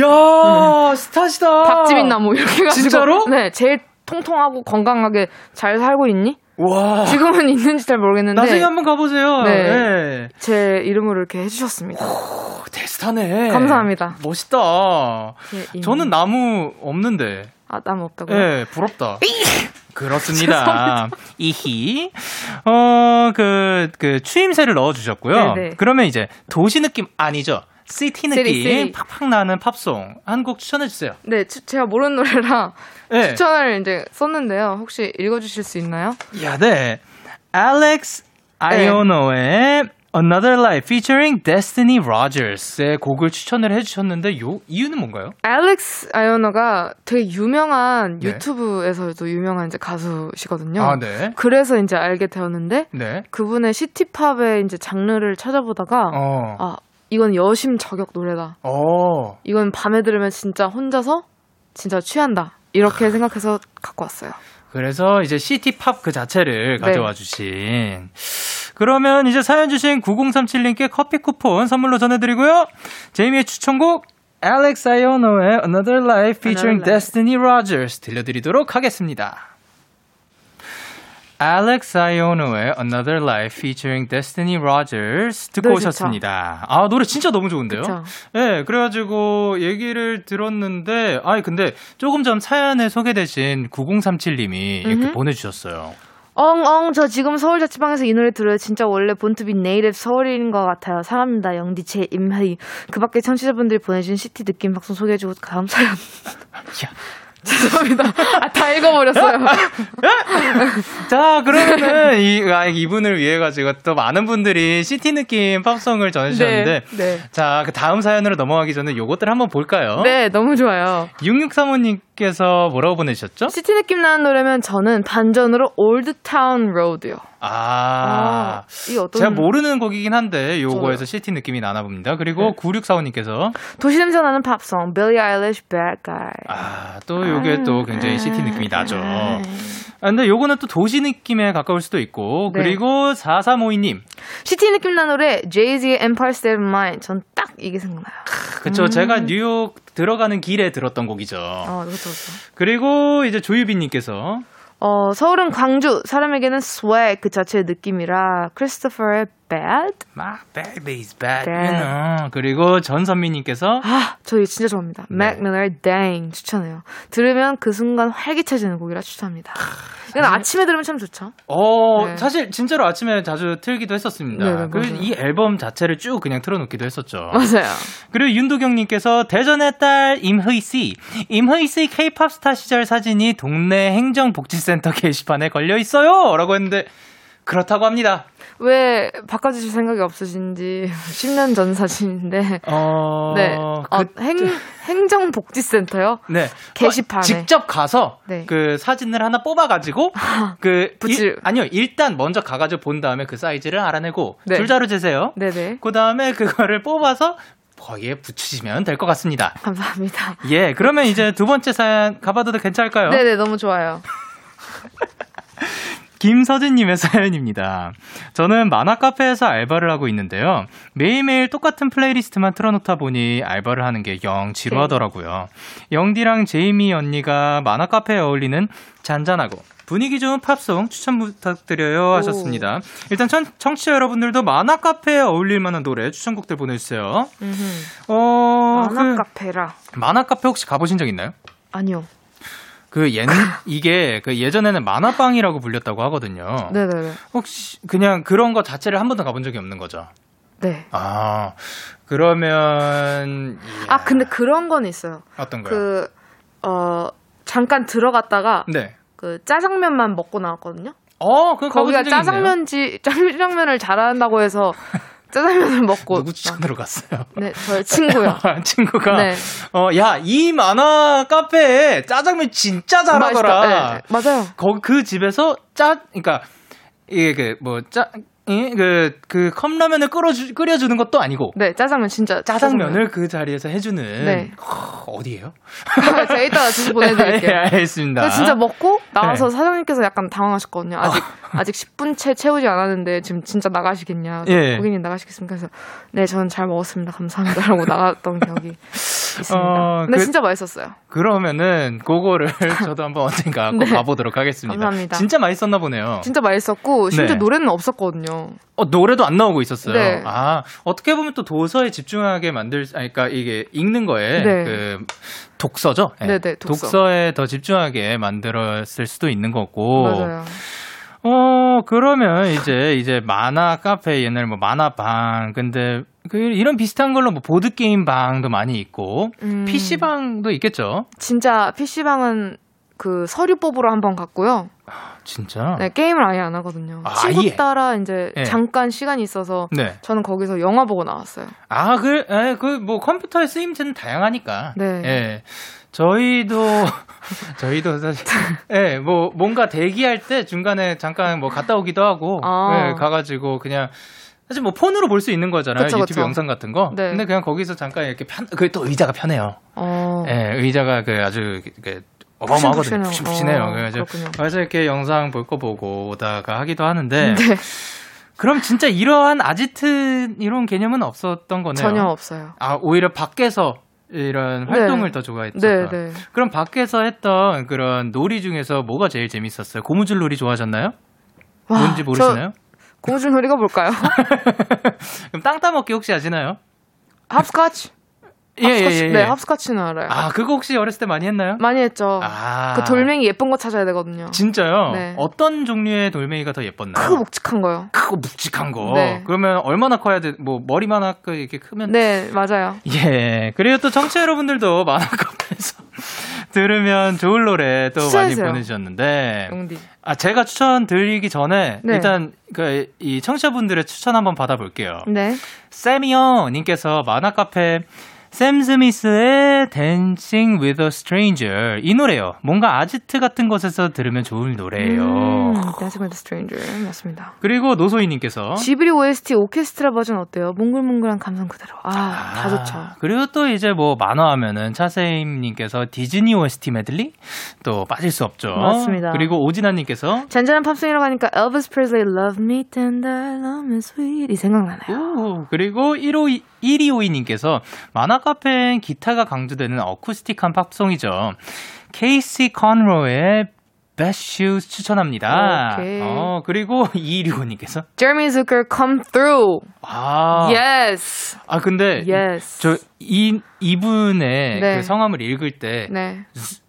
야, 스타시다. 박지민 나무 이렇게 해가지고. 진짜로? 네, 제일 통통하고 건강하게 잘 살고 있니? 와. 지금은 있는지 잘 모르겠는데 나중에 한번 가보세요. 네. 네. 제 이름으로 이렇게 해주셨습니다. 오, 대스타네. 감사합니다. 멋있다. 제 이름. 저는 나무 없는데. 아 나무 없다고요? 예, 부럽다. 그렇습니다. 이히. 어, 그, 그, 추임새를 넣어주셨고요. 네네. 그러면 이제 도시 느낌 아니죠? city 느낌 city. 팍팍 나는 팝송 한 곡 추천해 주세요. 네, 추- 제가 모르는 노래라 네. 추천을 이제 썼는데요. 혹시 읽어주실 수 있나요? 야, 네. 알렉스 아이오노의 Another Life featuring Destiny Rogers의 곡을 추천을 해주셨는데 요 이유는 뭔가요? 알렉스 아이오노가 되게 유명한 네. 유튜브에서도 유명한 이제 가수시거든요. 아, 네. 그래서 이제 알게 되었는데 네. 그분의 city pop의 이제 장르를 찾아보다가 어. 아 이건 여심 저격 노래다. 어. 이건 밤에 들으면 진짜 혼자서 진짜 취한다. 이렇게 생각해서 갖고 왔어요. 그래서 이제 시티팝 그 자체를 네. 가져와 주신. 그러면 이제 사연 주신 9037님께 커피 쿠폰 선물로 전해드리고요. 제이미의 추천곡 Alex Iono의 Another Life featuring Another Life. Destiny Rogers 들려드리도록 하겠습니다. Alex Iono의 Another Life featuring Destiny Rogers 듣고. 오셨습니다. 아, 노래 진짜 너무 좋은데요? 그쵸. 네, 그래가지고 얘기를 들었는데, 아니, 근데 조금 전 사연에 소개되신 9037님이 이렇게. 보내주셨어요. 엉엉 저 지금 서울 자취방에서 이 노래 들어요. 진짜 원래 born to be native 서울인 것 같아요. 사랑합니다. 영디 제임희. 그밖에 청취자분들이 보내주신 city 느낌 팝송 소개해주고 다음 사연. *laughs* 야. *laughs* 죄송합니다. 아, 다 읽어버렸어요. *laughs* 자, 그러면은 이, 아, 이분을 위해 가지고 또 많은 분들이 city 느낌 팝송을 전해주셨는데, 네, 네. 자, 그 다음 사연으로 넘어가기 전에 요것들 한번 볼까요? 네, 너무 좋아요. 6635님께서 뭐라고 보내주셨죠? city 느낌 나는 노래면 저는 반전으로 Old Town Road요. 아. 이 어떤 제가 모르는 곡이긴 한데 요거에서. city 느낌이 나나 봅니다. 그리고 9645님께서 도시 냄새 나는 팝송 빌리 아일리시 Bad Guy. 아, 또 요게 또 굉장히 city 느낌이 나죠. 아. 아, 근데 요거는 또 도시 느낌에 가까울 수도 있고 네. 그리고 4352님. city 느낌 나는 노래 Jay-Z의 Empire State of Mind. 전 딱 이게 생각나요. 그쵸. 제가 뉴욕 들어가는 길에 들었던 곡이죠. 어, 그렇죠, 그렇죠. 그리고 이제 조유빈님께서 어, 서울은 광주, 사람에게는 swag 그 자체의 느낌이라 크리스토퍼의 bad? My baby's bad, Bad. you know. 그리고 전선미님께서 아, 저 진짜 좋아합니다. 네. Mac Miller Dang 추천해요. 들으면 그 순간 활기차지는 곡이라 추천합니다. 이건 아침에 들으면 참 좋죠. 어, 네. 사실 진짜로 아침에 자주 틀기도 했었습니다. 네, 네, 그리고 맞아요. 이 앨범 자체를 쭉 그냥 틀어놓기도 했었죠. 맞아요. 그리고 윤도경님께서 대전의 딸 임허희 씨, 임허희 씨 K-팝 스타 시절 사진이 동네 행정복지센터 게시판에 걸려 있어요.라고 했는데 그렇다고 합니다. 왜 바꿔주실 생각이 없으신지 *laughs* 10년 전 사진인데. 어, *laughs* 네. 어, 그, 행, 행정복지센터요? 네. 게시판에. 어, 직접 가서 네. 그 사진을 하나 뽑아가지고 *laughs* 그 붙일- 일- 아니요 일단 먼저 가가지고 본 다음에 그 사이즈를 알아내고 네. 줄자로 재세요. 네네. 그 다음에 그거를 뽑아서 거기에 붙이시면 될 것 같습니다. 감사합니다. 예, 그러면 이제 두 번째 사연 가봐도 괜찮을까요? 네네, 너무 좋아요. 김서진님의 *laughs* 사연입니다. 저는 만화 카페에서 알바를 하고 있는데요. 매일매일 똑같은 플레이리스트만 틀어놓다 보니 알바를 하는 게 영 지루하더라고요. 영디랑 제이미 언니가 만화 카페에 어울리는 잔잔하고 분위기 좋은 팝송 추천 부탁드려요 하셨습니다. 일단 청, 청취자 여러분들도 만화 카페에 어울릴 만한 노래 추천곡들 보내주세요. 음흠. 어, 만화 그 카페라. 만화 카페 혹시 가보신 적 있나요? 아니요. 그 옛, 이게 그 예전에는 만화방이라고 불렸다고 하거든요. 네네네. 혹시 그냥 그런 거 자체를 한 번도 가본 적이 없는 거죠? 네. 아, 그러면 이야, 아, 근데 그런 건 있어요. 어떤 거요? 그, 어, 잠깐 들어갔다가 네. 그 짜장면만 먹고 나왔거든요. 어, 그 거기가 짜장면지, *laughs* 짜장면을 잘한다고 해서 짜장면을 먹고. 누구 추천으로 갔어요? 네, 저의 친구요. *laughs* 친구가 네. 어, 야, 이 만화 카페에 짜장면 진짜 잘하더라. 맛있다. 네, 맞아요. 거기 그 집에서 짜, 그러니까 이게 그뭐 짜, 이, 그, 그 컵라면을 끓여주, 끓여주는 것도 아니고 네, 짜장면 진짜. 짜장면을 그 자리에서 해주는 네. 허, 어디예요? 짜장면. *laughs* 제가 이따가 주소 보내드릴게요. *laughs* 예, 알겠습니다. 진짜 먹고 나와서 네. 사장님께서 약간 당황하셨거든요. 아직 아직 10분 채 채우지 않았는데 지금 진짜 나가시겠냐? 예. 고객님 나가시겠습니까? 그래서 네, 저는 잘 먹었습니다. 감사합니다 라고 나갔던 기억이 있습니다. 어, 근데 그- 진짜 맛있었어요. 그러면은 그거를 *laughs* 저도 한번 언젠가 꼭 네. 가보도록 하겠습니다. 감사합니다. 진짜 맛있었나 보네요. 진짜 맛있었고 심지어 네. 노래는 없었거든요. 어, 노래도 안 나오고 있었어요. 네. 아, 어떻게 보면 또 도서에 집중하게 만들, 아니, 그러니까 이게 읽는 거에 네. 그 독서죠. 예. 네네, 독서. 독서 에 더 집중하게 만들었을 수도 있는 거고. 맞아요. 어, 그러면 이제, 이제 만화 카페 옛날 뭐 만화방. 근데 그 이런 비슷한 걸로 뭐 보드 게임 방도 많이 있고 음. PC 방도 있겠죠. 진짜 PC방은 그 서류 뽑으러 한번 갔고요. 진짜. 네, 게임을 아예 안 하거든요. 아, 친구 아예? 따라 이제 네. 잠깐 시간이 있어서 네. 저는 거기서 영화 보고 나왔어요. 아, 그, 에, 그, 뭐, 컴퓨터의 쓰임새는 다양하니까. 네. 예. 저희도, *laughs* 저희도 사실, 예, 뭐, 뭔가 대기할 때 중간에 잠깐 뭐 갔다 오기도 하고, 아. 예, 가가지고 그냥, 사실 뭐 폰으로 볼 수 있는 거잖아요. 그쵸, 유튜브 그쵸. 영상 같은 거. 네. 근데 그냥 거기서 잠깐 이렇게 편, 그게 또 의자가 편해요. 어. 예, 의자가 그 아주, 그, 어마어마하거든요. 푹신푹신해요. 어, 그래서 이렇게 영상 볼 거 보고 오다가 하기도 하는데, 네, 그럼 진짜 이러한 아지트 이런 개념은 없었던 거네요. 전혀 없어요. 아 오히려 밖에서 이런 네. 활동을 더 좋아했었다. 네, 네. 그럼 밖에서 했던 그런 놀이 중에서 뭐가 제일 재밌었어요? 고무줄 놀이 좋아하셨나요? 와, 뭔지 모르시나요? 고무줄 놀이가 뭘까요? *laughs* 그럼 땅 따먹기 혹시 아시나요? 합스카치? 예, 예, 합스카치. 예, 예. 네, 합스카치는 알아요. 아 그거 혹시 어렸을 때 많이 했나요? 많이 했죠. 아 그 돌멩이 예쁜 거 찾아야 되거든요. 진짜요? 네. 어떤 종류의 돌멩이가 더 예뻤나요? 크고 묵직한 거요. 크고 묵직한 거. 네. 그러면 얼마나 커야 돼? 뭐 머리만 하고 이렇게 크면 네, 맞아요. 예. 그리고 또 청취자 여러분들도 만화 카페에서 *laughs* 들으면 좋을 노래 또 많이 추천해주세요. 보내주셨는데. 용디. 아, 제가 추천 드리기 전에 네. 일단 그 이 청취자분들의 추천 한번 받아볼게요. 네. 세미요 님께서 만화 카페 샘 스미스의 Dancing with a Stranger 이 노래요. 뭔가 아지트 같은 곳에서 들으면 좋을 노래예요. 음, Dancing with a Stranger 맞습니다. 그리고 노소희님께서 지브리 OST 오케스트라 버전 어때요? 몽글몽글한 감성 그대로. 아, 다 좋죠. 그리고 또 이제 뭐 만화하면은 차세임님께서 디즈니 OST 메들리 또 빠질 수 없죠. 맞습니다. 그리고 오진아님께서 잔잔한 팝송이라고 하니까 엘비스 프레슬리 Love Me Tender, Love Me Sweet 이 생각나네요. 오, 그리고 152, 1252님께서 만화 카페엔 기타가 강조되는 어쿠스틱한 팝송이죠. 케이시 컨로의 Best Shoes 추천합니다. 오케이. 어, 그리고 *laughs* 2265님께서 Jeremy Zucker Come Through. 아, Yes. 아 근데 Yes. 저 이 이분의 네. 그 성함을 읽을 때 네.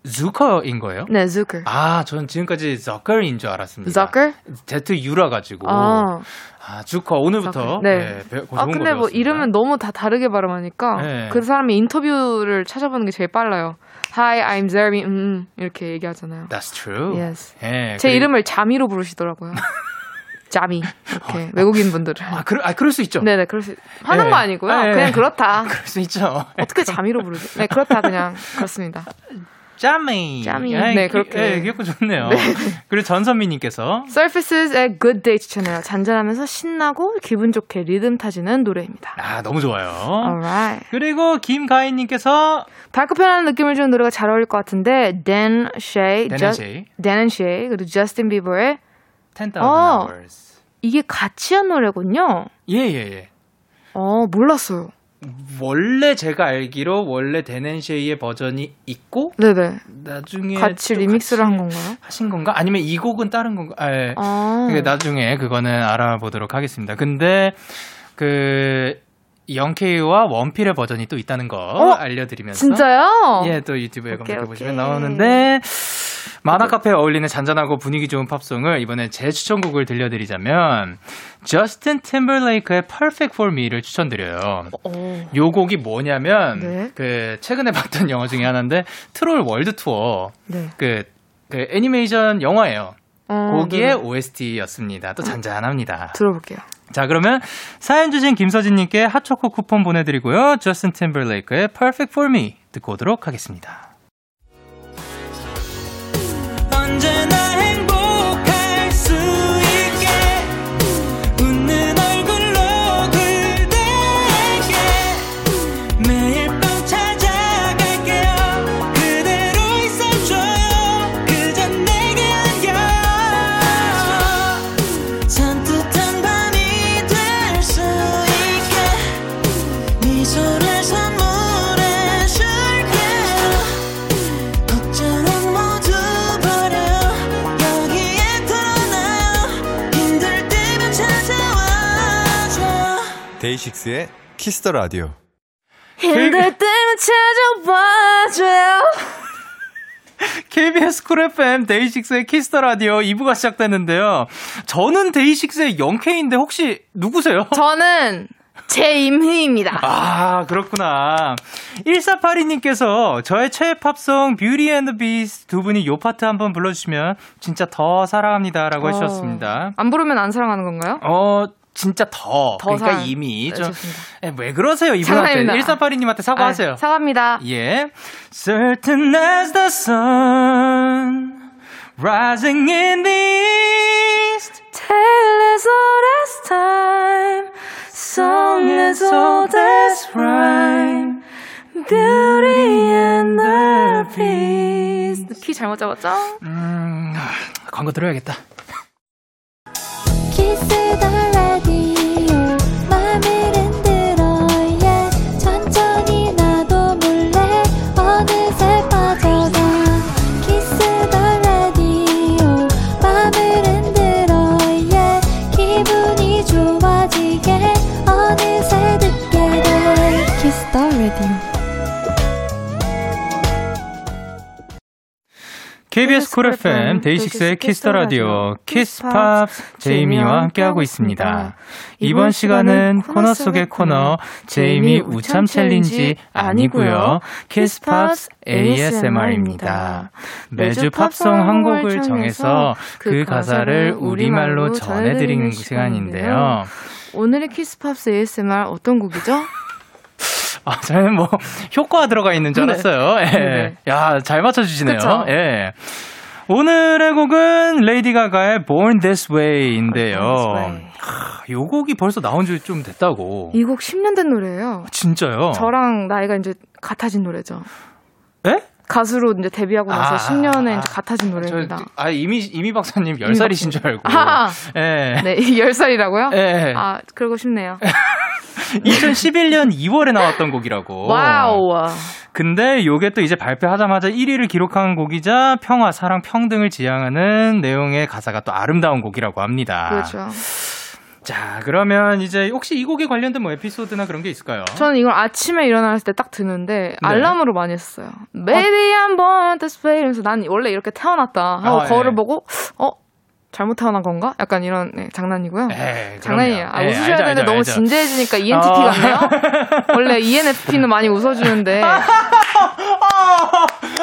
zucker인 거예요? 네, Zucker. 아, 전 지금까지 zucker인 줄 알았습니다. Zucker? ZU라 가지고. 아. 아, 주커 오늘부터 네. 네, 배- 아, 근데 뭐. 이름은 너무 다 다르게 발음하니까 네. 그 사람의 인터뷰를 찾아보는 게 제일 빨라요. Hi, I'm Jeremy. 음, 음, 이렇게 얘기하잖아요. That's true. Yes. 예, 제 그리고- 이름을 자미로 부르시더라고요. *laughs* 자미. 이렇게 외국인 분들은. 아, 그럴, 아, 그럴 수 있죠. 네네, 그럴 수, 하는 네. 거 아니고요. 네. 그냥 그렇다. *laughs* 그럴 수 있죠. 어떻게 자미로 부르지? 네, 그렇다, 그냥. 그렇습니다. 짜미. 짜미. 예, 네, 기- 그렇게. 예, 귀엽고 좋네요. 그리고 전선미님께서 Surfaces의 Good Day 추천해요. 잔잔하면서 신나고 기분 좋게 리듬 타지는 노래입니다. 아, 너무 좋아요. Alright. 그리고 김가인님께서 밝고 편안한 느낌을 주는 노래가 잘 어울릴 것 같은데 Dan Shay, Dan and Shay. Dan and Shay 그리고 저스틴 비버의 10,000 어. hours. 이게 같이 한 노래군요. 예, 예, 예. 어 몰랐어요. 원래 제가 알기로 원래 데넨쉐이의 버전이 있고 네네. 나중에 같이 또 리믹스를 한 같이 건가요? 하신 건가? 아니면 이 곡은 다른 건가? 아, 예. 아. 그게 나중에 그거는 알아보도록 하겠습니다. 근데 그 영케이와 원필의 버전이 또 있다는 거 어? 알려드리면서 진짜요? 예, 또 유튜브에 검색해 보시면. 나오는데 만화 카페에 어울리는 잔잔하고 분위기 좋은 팝송을 이번에 제 추천곡을 들려드리자면 저스틴 팀벌레이크의 Perfect for Me를 추천드려요. 어. 요 곡이 뭐냐면 네. 그 최근에 봤던 영화 중에 하나인데 Troll World Tour 네. 그, 그 애니메이션 영화예요. 어, 거기에. OST였습니다. 또 잔잔합니다. 들어볼게요. 자, 그러면 사연 주신 김서진님께 핫초코 쿠폰 보내드리고요. 저스틴 팀벌레이크의 Perfect for Me 듣고 오도록 하겠습니다. 언제나 데이식스의 Kiss the Radio. 힘들 때면 찾아와줘요. KBS Cool FM 데이식스의 Kiss the Radio 2부가 시작됐는데요. 저는 데이식스의 영케이인데 혹시 누구세요? *laughs* 저는 제임희입니다. 아, 그렇구나. 1482님께서 저의 최애 팝송 Beauty and the Beast 두 분이 요 파트 한번 불러주시면 진짜 더 사랑합니다 라고 해주셨습니다. 안 부르면 안 사랑하는 건가요? 어, 진짜 더. 더 그러니까 사랑. 이미 네, 좀. 좋습니다. 에, 왜 그러세요, 이분한테. 장난입니다. 1482님한테 사과하세요. 아, 사과합니다. 예. Certain as the sun rising in the east. Tale as old as time, song as old as rhyme, beauty and the beast. 키 잘못 잡았죠? 음, 광고 들어야겠다. 키스 더 KBS Cool FM 데이식스의 Kiss the Radio 키스팝 제이미와 함께하고 있습니다. 이번 시간은 코너 속의 코너 제이미 우참 챌린지 아니고요. 키스팝 ASMR입니다. 매주 팝송 한 곡을 정해서 그 가사를 우리말로 전해드리는 시간인데요. 오늘의 키스팝스 ASMR 어떤 곡이죠? 아, 저는 뭐, *laughs* 효과가 들어가 있는 줄 네. 알았어요. 예. 네. 야, 잘 맞춰 주시네요. 그쵸? 예. 오늘의 곡은 레이디 가가의 Born This Way인데요. 하, 요 곡이 벌써 나온 지 좀 됐다고. 이 곡 10년 된 노래예요. 진짜요? 저랑 나이가 이제 같아진 노래죠. 예? 가수로 이제 데뷔하고 나서 아, 10년에 아, 이제 같아진 저, 노래입니다. 아, 이미, 제이미 박사님 10살이신 줄 알고. 아. 예. 네, 10살이라고요? 예. 아, 그러고 싶네요. *laughs* 2011년 2월에 나왔던 곡이라고. Wow. 근데 요게 또 이제 발표하자마자 1위를 기록한 곡이자 평화, 사랑, 평등을 지향하는 내용의 가사가 또 아름다운 곡이라고 합니다. 그렇죠. 자, 그러면 이제 혹시 이 곡에 관련된 뭐 에피소드나 그런 게 있을까요? 저는 이걸 아침에 일어났을 때딱 네. 듣는데 알람으로 많이 했어요. Baby I'm born this way 이러면서 난 원래 이렇게 태어났다 하고 아, 거울을 예. 보고 어 잘못 태어난 건가? 약간 이런 네, 장난이고요. 에이, 장난이에요. 아, 그럼요. 예, 웃으셔야 알죠, 되는데 알죠, 너무 알죠. 진지해지니까 ENTP 어. 같네요. 원래 ENFP는 많이 웃어주는데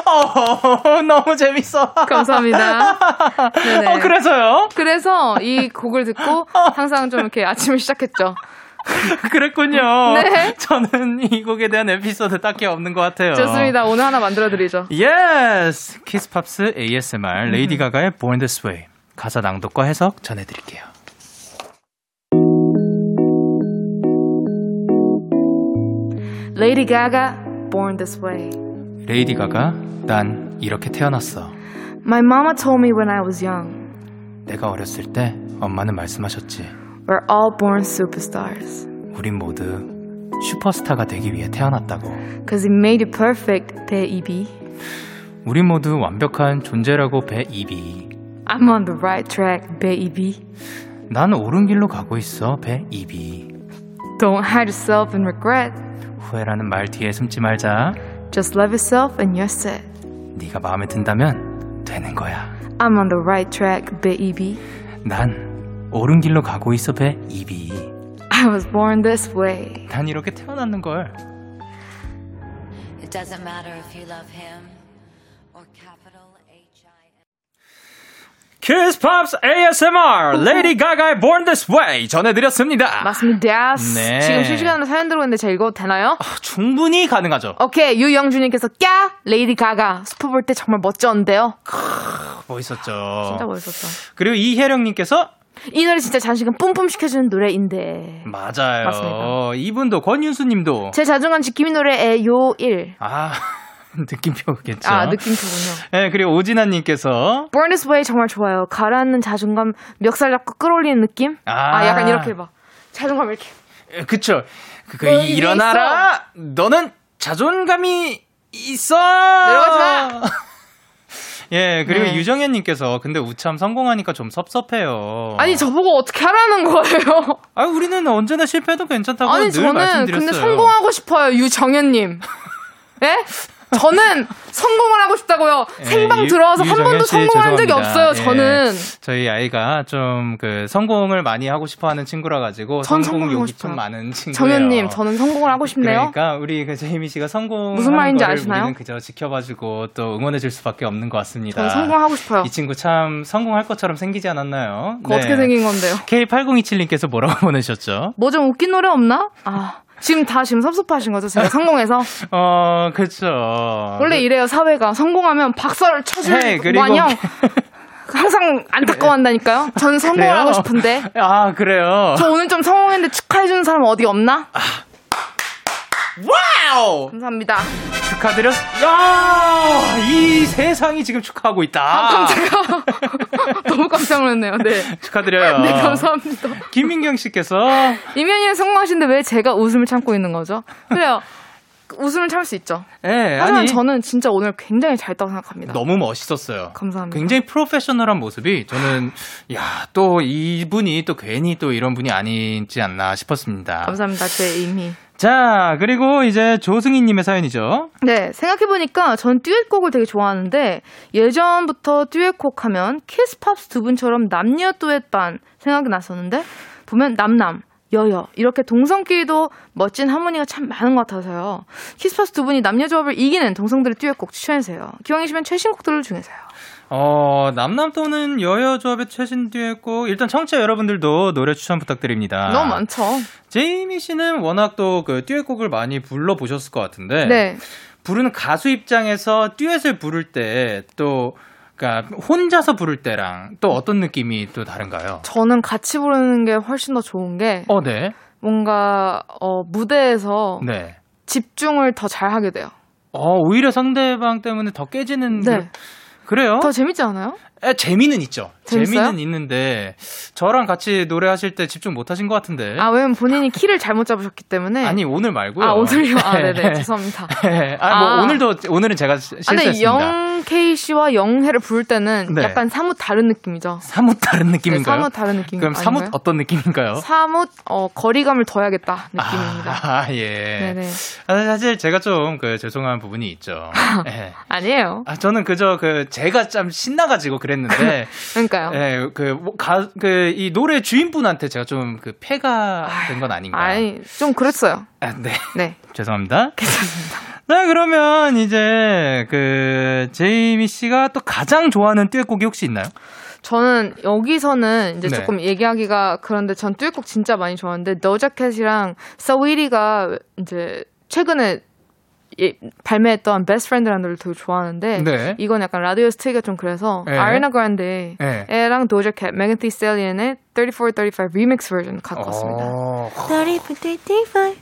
어, *laughs* 너무 재밌어. 감사합니다. 네네. 어, 그래서요? 그래서 이 곡을 듣고 항상 좀 이렇게 아침을 시작했죠. *laughs* 그랬군요. 네. 저는 이 곡에 대한 에피소드 딱히 없는 것 같아요. 좋습니다. 오늘 하나 만들어드리죠. Yes! 키스팝스 ASMR 레이디 가가의 Born This Way 가사 낭독과 해석 전해드릴게요. Lady Gaga, Born This Way. 레이디 가가 난 이렇게 태어났어. My mama told me when I was young, 내가 어렸을 때 엄마는 말씀하셨지. we're all born superstars. 우린 모두 슈퍼스타가 되기 위해 태어났다고. Cause he made you perfect, baby. 우린 모두 완벽한 존재라고 배 입이. I'm on the right track, baby. 난 옳은 길로 가고 있어 배 입이. Don't hide yourself in regret. 후회라는 말 뒤에 숨지 말자. Just love yourself and you're set. 네가 마음에 든다면 되는 거야. I'm on the right track, baby. 난 옳은 길로 가고 있어 배 입이. I was born this way. 난 이렇게 태어났는 걸. It doesn't matter if you love him 키스 팝스 ASMR 레이디 가가의 Born This Way 전해드렸습니다. 맞습니다. 네. 지금 실시간으로 사연 들어오는데 제가 읽어도 되나요? 충분히 가능하죠. 오케이, 유영준님께서 까! 레이디 가가. 스포 볼때 정말 멋졌는데요. 멋있었죠. 진짜 멋있었죠. 그리고 이혜령님께서 이 노래 진짜 자신감 뿜뿜 시켜주는 노래인데. 맞아요. 맞습니다. 이분도 권윤수님도 제 자존감 지킴이 노래의 요1. 아 *laughs* 느낌표겠죠. 아, 느낌표군요. 네 그리고 오진아님께서 Born This Way 정말 좋아요. 가라앉는 자존감 멱살 잡고 끌어올리는 느낌? 아. 아, 약간 이렇게 봐. 자존감 이렇게. 에, 그쵸. 그, 그 일어나라. 너는 자존감이 있어. 내려가지 마. *laughs* 예 그리고 네. 유정현님께서 근데 우참 성공하니까 좀 섭섭해요. 아니, 저보고 어떻게 하라는 거예요? *laughs* 아 우리는 언제나 실패해도 괜찮다고 아니, 늘 저는 말씀드렸어요. 근데 성공하고 싶어요, 유정현님. 예? 저는 성공을 하고 싶다고요. 생방 예, 유- 들어와서 한 번도 씨 성공한 적이. 없어요. 저는 예, 저희 아이가 좀 그 성공을 많이 하고 싶어하는 친구라 가지고 전 성공 성공하고 욕이 싶어요. 좀 많은 친구예요. 정현님, 저는 성공을 하고 싶네요. 그러니까 우리 그 제이미 씨가 성공 무슨 말인지 아시나요? 우리는 그저 지켜봐주고 또 응원해줄 수밖에 없는 것 같습니다. 저는 성공하고 싶어요. 이 친구 참 성공할 것처럼 생기지 않았나요? 그거 어떻게 생긴 건데요? K8027님께서 뭐라고 *laughs* 보내셨죠? 뭐 좀 웃긴 노래 없나? 아, 지금 다 지금 섭섭하신 거죠? 제가 성공해서. *laughs* 어, 그렇죠. 원래 이래요, 사회가. 성공하면 박수를 쳐줄 네, 그리고 마냥 *laughs* 항상 안타까워한다니까요? 저는 성공을 그래요? 하고 싶은데. 아, 그래요. 저 오늘 좀 성공했는데 축하해주는 사람 어디 없나? Wow! 감사합니다. 축하드렸, 야! 이 세상이 지금 축하하고 있다. 아, 깜짝이야. *laughs* 너무 깜짝 놀랐네요. 네. 축하드려요. 네, 감사합니다. 김민경 씨께서 이면이는 성공하신데 왜 제가 웃음을 참고 있는 거죠? 그래요. 웃음을 참을 수 있죠. 예, 하지만 아니 저는 진짜 오늘 굉장히 잘 했다고 생각합니다. 너무 멋있었어요. 감사합니다. 굉장히 프로페셔널한 모습이 저는 야, 또 이분이 또 괜히 또 이런 분이 아니지 않나 싶었습니다. 감사합니다. 제이미. 자, 그리고 이제 조승희 님의 사연이죠. 네, 생각해보니까 전 듀엣곡을 되게 좋아하는데 예전부터 듀엣곡 하면 키스팝스 두 분처럼 남녀 듀엣반 생각이 났었는데 보면 남남, 여여 이렇게 동성끼리도 멋진 하모니가 참 많은 것 같아서요. 키스팝스 두 분이 남녀 조합을 이기는 동성들의 듀엣곡 추천해주세요. 기왕이시면 최신곡들 중에서요. 어, 남남 또는 여여 조합의 최신 듀엣곡 일단 청취자 여러분들도 노래 추천 부탁드립니다. 너무 많죠. 제이미 씨는 워낙 또 그 듀엣곡을 많이 불러 보셨을 것 같은데 네. 부르는 가수 입장에서 듀엣을 부를 때또 그러니까 혼자서 부를 때랑 또 어떤 느낌이 또 다른가요? 저는 같이 부르는 게 훨씬 더 좋은 게 어, 네. 뭔가 어, 무대에서 네. 집중을 더 잘 하게 돼요. 어, 오히려 상대방 때문에 더 깨지는 네. 그, 래요 더 재밌지 않아요? 에, 재미는 있죠. 재밌어요? 재미는 있는데 저랑 같이 노래하실 때 집중 못 하신 것 같은데. 아, 왜냐면 본인이 키를 잘못 잡으셨기 때문에. 아니, 오늘 말고요. 아, 오늘요? 아, *laughs* 네 네. 죄송합니다. *laughs* 아, 뭐 아. 오늘도 오늘은 제가 아, 실수했습니다. 근데 영케이 씨와 영혜를 부를 때는 네. 약간 사뭇 다른 느낌이죠. 사뭇 다른 느낌인가요? 네, 사뭇 다른 느낌. 그럼 사뭇 아닌가요? 어떤 느낌인가요? 사뭇 어, 거리감을 둬야겠다 느낌입니다. 아, *laughs* 예. 네네. 아, 사실 제가 좀 그 죄송한 부분이 있죠. 예. 아니에요. 아, 저는 그저 그 제가 좀 신나가지고 그 랬는데, *laughs* 그러니까요. 예, 그, 뭐, 가, 그, 이 노래 주인분한테 제가 좀그 폐가 된 건 아닌가. 아니 좀 그랬어요. 아, 네. 네. *laughs* 죄송합니다. 괜찮습니다. 네, 그러면 이제 그 제이미 씨가 또 가장 좋아하는 듀엣곡이 혹시 있나요? 저는 여기서는 이제 네. 조금 얘기하기가 그런데 전 듀엣곡 진짜 많이 좋아하는데 도자캣이랑 스위티가 이제 최근에 예, 발매했던 Best Friend라는 노래를 되게 좋아하는데 네. 이건 약간 라디오 스테이가 좀 그래서 네. 아리아나 그란데 네. 랑 도자캣, 메간 디 스탈리언의 3435 리믹스 버전 갖고 왔습니다. 어, 35,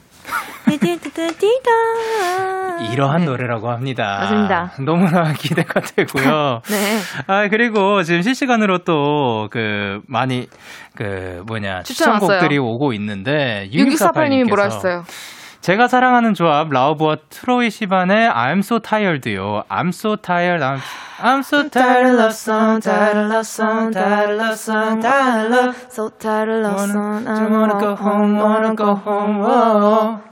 이러한 네. 노래라고 합니다. 맞습니다. 너무나 *laughs* 기대가 되고요. *laughs* 네. 아, 그리고 지금 실시간으로 또 그 많이 그 뭐냐 추천. 추천곡들이 오고 있는데 6648님이 뭐라 6648님께서 했어요? 제가 사랑하는 조합 라우브와 트로이 시반의 I'm so tired요. I'm so tired. I'm, I'm so tired of song, tired of song, tired of song, tired of So tired of sun, I wanna go home, wanna go home. whoa.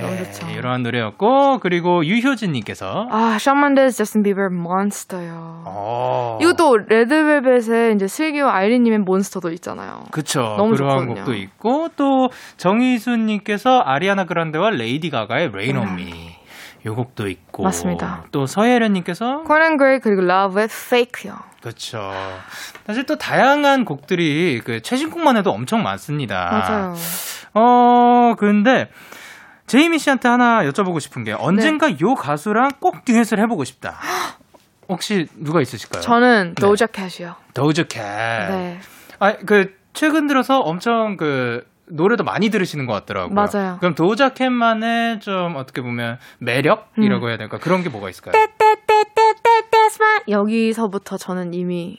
너무 예. 이러한 노래였고 그리고 유효진님께서 아, 숀 멘데스, 저스틴 비버 Monster요. 어. 이것도 레드벨벳의 이제 슬기와 아이린님의 Monster도 있잖아요. 그쵸. 너무 그러한 좋거든요. 곡도 있고, 또, 정희수님께서 아리아나 그란데와 레이디 가가의 Rain on Me. 요 곡도 있고. 맞습니다. 또 서예련님께서, 코난 그레이 그리고 라우브의 Fake요. 그쵸. 사실 또 다양한 곡들이 그 최신곡만 해도 엄청 많습니다. 맞아요. 어, 근데, 제이미 씨한테 하나 여쭤보고 싶은 게, 언젠가 네. 요 가수랑 꼭 듀엣을 해보고 싶다. 혹시 누가 있으실까요? 저는 네. 도자켓이요. 더우즈캣. 네. 아, 그 최근 들어서 엄청 그 노래도 많이 들으시는 것 같더라고요. 맞아요. 그럼 도자켓만의 좀 어떻게 보면 매력이라고 해야 될까? 그런 게 뭐가 있을까요? 여기서부터 저는 이미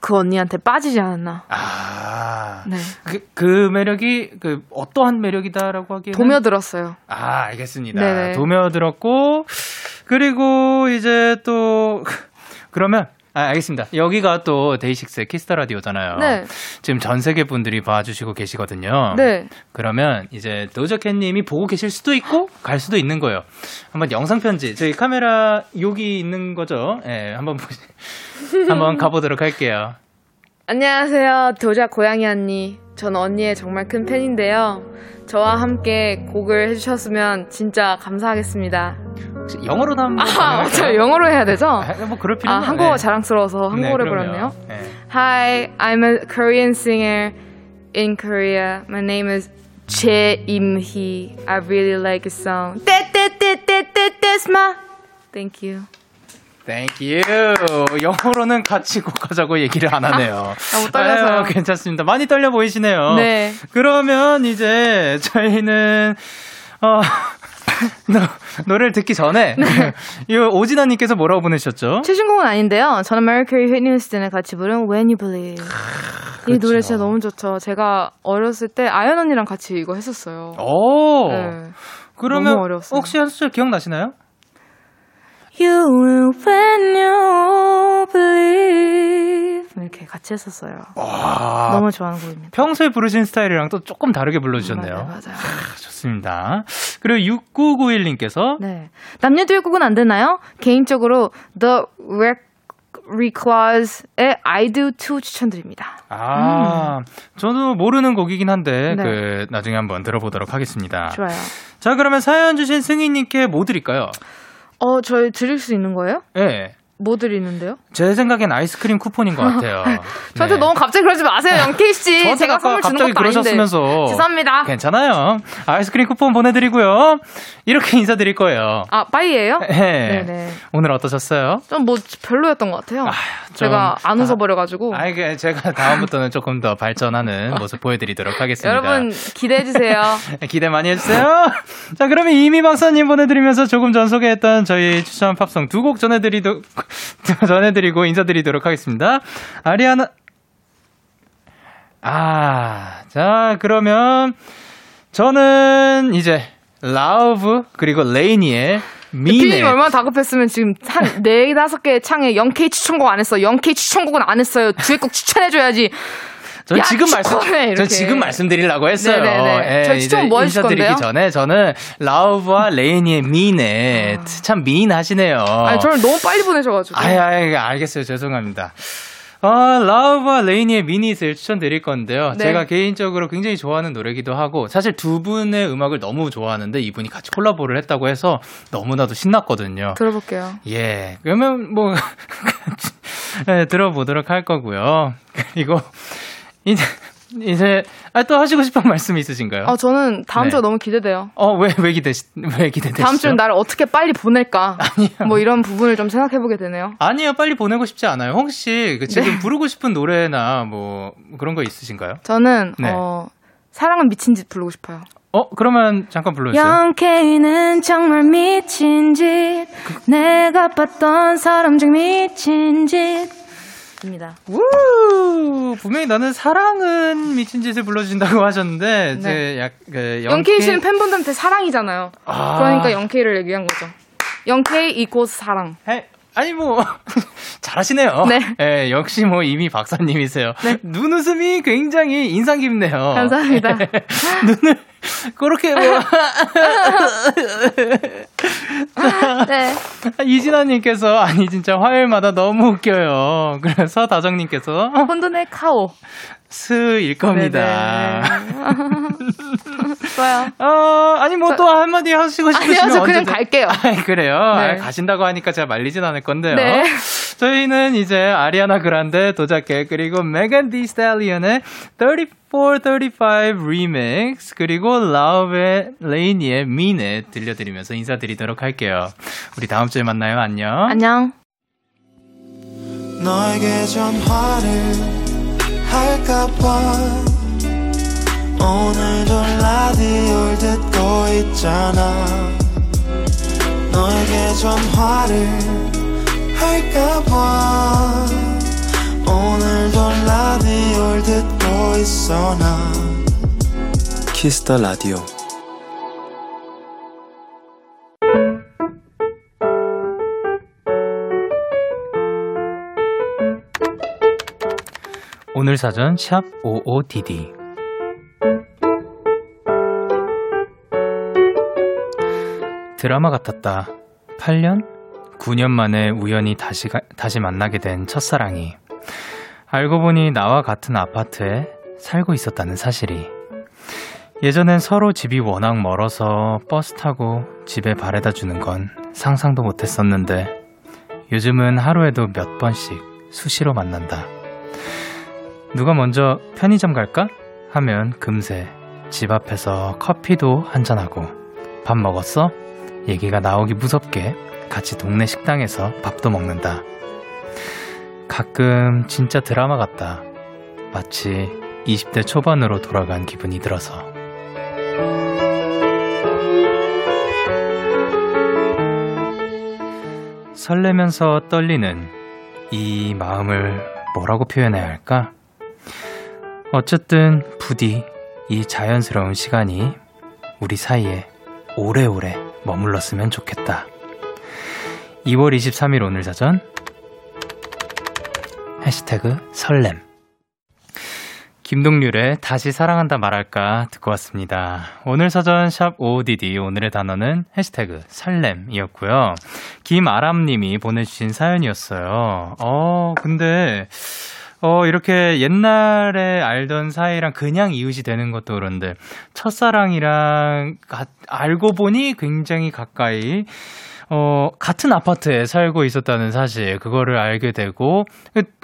그 언니한테 빠지지 않았나. 아, 네. 그, 그 매력이 그 어떠한 매력이다라고 하기에는 도며들었어요. 아, 알겠습니다. 네네. 도며들었고 그리고 이제 또 *laughs* 그러면 아, 알겠습니다. 여기가 또 데이식스의 키스 더 라디오잖아요. 네. 지금 전 세계 분들이 봐주시고 계시거든요. 네. 그러면 이제 도자캣님이 보고 계실 수도 있고 갈 수도 있는 거예요. 한번 영상 편지 저희 카메라 여기 있는 거죠. 예, 한번 보시, *laughs* 한번 가보도록 할게요. 안녕하세요. 도자 고양이 언니. 전 언니의 정말 큰 팬인데요. 저와 함께 곡을 해주셨으면 진짜 감사하겠습니다. 혹시 영어로도 한번 아? 저 영어로 해야 되죠? 아, 뭐 그럴 필요는 아, 한국어 네. 자랑스러워서 한국어를 네. 버렸네요. 네. Hi, I'm a Korean singer in Korea. My name is Che Im-hee. I really like a song. 떼떼떼떼떼떼 스마. Thank you. Thank you. 영어로는 같이 곡하자고 얘기를 안 하네요. *laughs* 너무 떨려서요. 아유, 괜찮습니다. 많이 떨려 보이시네요. 네. 그러면 이제 저희는 어 *laughs* 노, 노래를 듣기 전에 네. *laughs* 이 오진아님께서 뭐라고 보내셨죠? 최신곡은 아닌데요. 저는 머라이어 캐리 휘트니 휴스턴이 같이 부른 When You Believe. 이 노래 진짜 너무 좋죠. 제가 어렸을 때 아연 언니랑 같이 이거 했었어요. 오. 네. 그러면. 혹시 한 소절 기억나시나요? You will when you believe 이렇게 같이 했었어요. 와. 너무 좋아하는 곡입니다. 평소에 부르신 스타일이랑 또 조금 다르게 불러주셨네요. 맞아요, 맞아요. 좋습니다. 그리고 6991님께서 네. 남녀 듀엣곡은 안 되나요? 개인적으로 The Reclaus의 I Do Too 추천드립니다. 아, 저도 모르는 곡이긴 한데 네. 그 나중에 한번 들어보도록 하겠습니다. 좋아요. 자, 그러면 사연 주신 승희님께 뭐 드릴까요? 어, 저희 드릴 수 있는 거예요? 예. 뭐 드리는데요? 제 생각엔 아이스크림 쿠폰인 것 같아요. *laughs* 저한테 네. 너무 갑자기 그러지 마세요, 영케이 씨. *laughs* 제가 선물 주는 갑자기 것도 아닌데. 그러셨으면서 죄송합니다. 괜찮아요. 아이스크림 쿠폰 보내드리고요. 이렇게 인사드릴 거예요. 아, 빠이예요? *laughs* 네. 네네. 오늘 어떠셨어요? 좀 뭐 별로였던 것 같아요. 제가 안 웃어버려가지고. 아, 이게 제가 다음부터는 조금 더 발전하는 모습 보여드리도록 하겠습니다. 여러분 기대해주세요. 기대 많이 해주세요. 자, 그러면 이미 박사님 보내드리면서 조금 전 소개했던 저희 추천 팝송 두 곡 전해드리도, *laughs* 전해드리고 인사드리도록 하겠습니다. 아리아나, 아, 자, 그러면 저는 이제 라우브 그리고 레이니의 Mean It. 피디님 얼마나 다급했으면 지금 한 *laughs* 네 다섯 개의 창에 OK 추천곡 안 했어. OK 추천곡은 안 했어요. 듀엣곡 추천해줘야지. 전 야, 지금 말씀. 전 지금 말씀드리려고 했어요. 네네네. 예, 저 추천 뭐 인사드리기 건데요? 전에 저는 라우브와 레이니의 Mean It. 참 미인하시네요. 아니 저를 너무 빨리 보내셔가지고. 아예, 아예, 알겠어요. 죄송합니다. 아, 라우브와 레이니의 Mean It을 추천드릴 건데요. 네. 제가 개인적으로 굉장히 좋아하는 노래기도 하고, 사실 두 분의 음악을 너무 좋아하는데 이분이 같이 콜라보를 했다고 해서 너무나도 신났거든요. 들어볼게요. 예. 그러면 뭐, *laughs* 네, 들어보도록 할 거고요. 그리고, 이제, 이제, *laughs* 아, 또 하시고 싶은 말씀 있으신가요? 아 저는 다음 네. 주가 너무 기대돼요. 어, 왜, 왜 기대, 왜 기대되시죠? 다음 주는 나를 어떻게 빨리 보낼까? *laughs* 뭐 이런 부분을 좀 생각해보게 되네요. 아니요, 빨리 보내고 싶지 않아요. 혹시 그 지금 네. 부르고 싶은 노래나 뭐 그런 거 있으신가요? 저는 네. 어 사랑은 미친 짓 부르고 싶어요. 어, 그러면 잠깐 불러주세요. 0K는 정말 미친 짓 내가 봤던 사람 중 미친 짓 입니다. 우! 분명히 나는 사랑은 미친 짓을 불러주신다고 하셨는데, 네. 제 약, 그, 0K 씨는 팬분들한테 사랑이잖아요. 아. 그러니까 0K를 얘기한 거죠. 0K 이고 사랑. 해- 아니 뭐 *laughs* 잘하시네요. 네. 예, 역시 뭐 이미 박사님이세요. 네. 눈웃음이 굉장히 인상 깊네요. 감사합니다. *laughs* 눈을 그렇게 뭐 네. 이진아님께서 아니 진짜 화요일마다 너무 웃겨요. 그래서 다정님께서 혼돈의 카오. 스일 겁니다. 좋아요. 어, 아니 뭐 또 한마디 하시고 싶으시면 아니요, 저 그냥 언제든- 갈게요. 아, 그래요? 네. 아, 가신다고 하니까 제가 말리진 않을 건데요. 네. 저희는 이제 아리아나 그란데 도자캣 그리고 메간 디 스탈리언의 34, 35 리믹스 그리고 라우브 레이니의 Mean It 들려드리면서 인사드리도록 할게요. 우리 다음 주에 만나요. 안녕. 안녕. 너에게 전화를 할까봐 오늘도 라디오를 듣고 있잖아 너에게 전화를 할까봐 오늘도 라디오를 듣고 있어 나 키스터 라디오 오늘 사전 샵 55DD 드라마 같았다. 8년? 9년 만에 우연히 다시, 가, 다시 만나게 된 첫사랑이 알고 보니 나와 같은 아파트에 살고 있었다는 사실이 예전엔 서로 집이 워낙 멀어서 버스 타고 집에 바래다 주는 건 상상도 못 했었는데 요즘은 하루에도 몇 번씩 수시로 만난다. 누가 먼저 편의점 갈까? 하면 금세 집 앞에서 커피도 한잔하고 밥 먹었어? 얘기가 나오기 무섭게 같이 동네 식당에서 밥도 먹는다. 가끔 진짜 드라마 같다. 마치 20대 초반으로 돌아간 기분이 들어서. 설레면서 떨리는 이 마음을 뭐라고 표현해야 할까? 어쨌든 부디 이 자연스러운 시간이 우리 사이에 오래오래 머물렀으면 좋겠다. 2월 23일 오늘 사전 해시태그 설렘 김동률의 다시 사랑한다 말할까 듣고 왔습니다. 오늘 사전 샵 OODD 오늘의 단어는 해시태그 설렘이었고요. 김아람님이 보내주신 사연이었어요. 어 근데 어, 이렇게 옛날에 알던 사이랑 그냥 이웃이 되는 것도 그런데, 첫사랑이랑 가, 알고 보니 굉장히 가까이, 어, 같은 아파트에 살고 있었다는 사실, 그거를 알게 되고,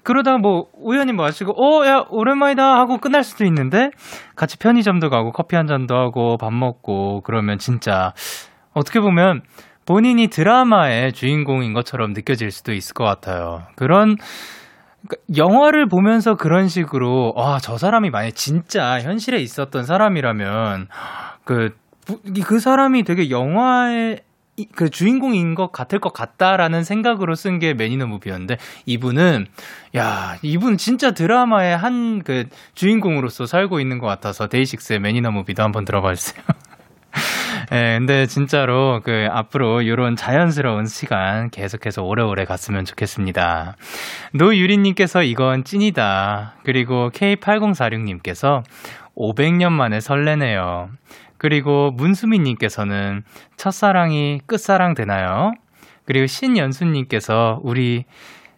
그러다가 뭐, 우연히 마시고, 어, 야, 오랜만이다 하고 끝날 수도 있는데, 같이 편의점도 가고, 커피 한 잔도 하고, 밥 먹고, 그러면 진짜, 어떻게 보면, 본인이 드라마의 주인공인 것처럼 느껴질 수도 있을 것 같아요. 그런, 그러니까 영화를 보면서 그런 식으로 와저 사람이 만약 진짜 현실에 있었던 사람이라면 그그 그 사람이 되게 영화의 그 주인공인 것 같을 것 같다라는 생각으로 쓴 게 매니너 무비였는데 이분은 야 이분 진짜 드라마의 한 그 주인공으로서 살고 있는 것 같아서 데이식스의 매니너 무비도 한번 들어봐 주세요. *laughs* 예, 근데 진짜로 그 앞으로 이런 자연스러운 시간 계속해서 오래오래 갔으면 좋겠습니다. 노유리님께서 이건 찐이다. 그리고 K8046님께서 500년 만에 설레네요. 그리고 문수민님께서는 첫사랑이 끝사랑 되나요? 그리고 신연수님께서 우리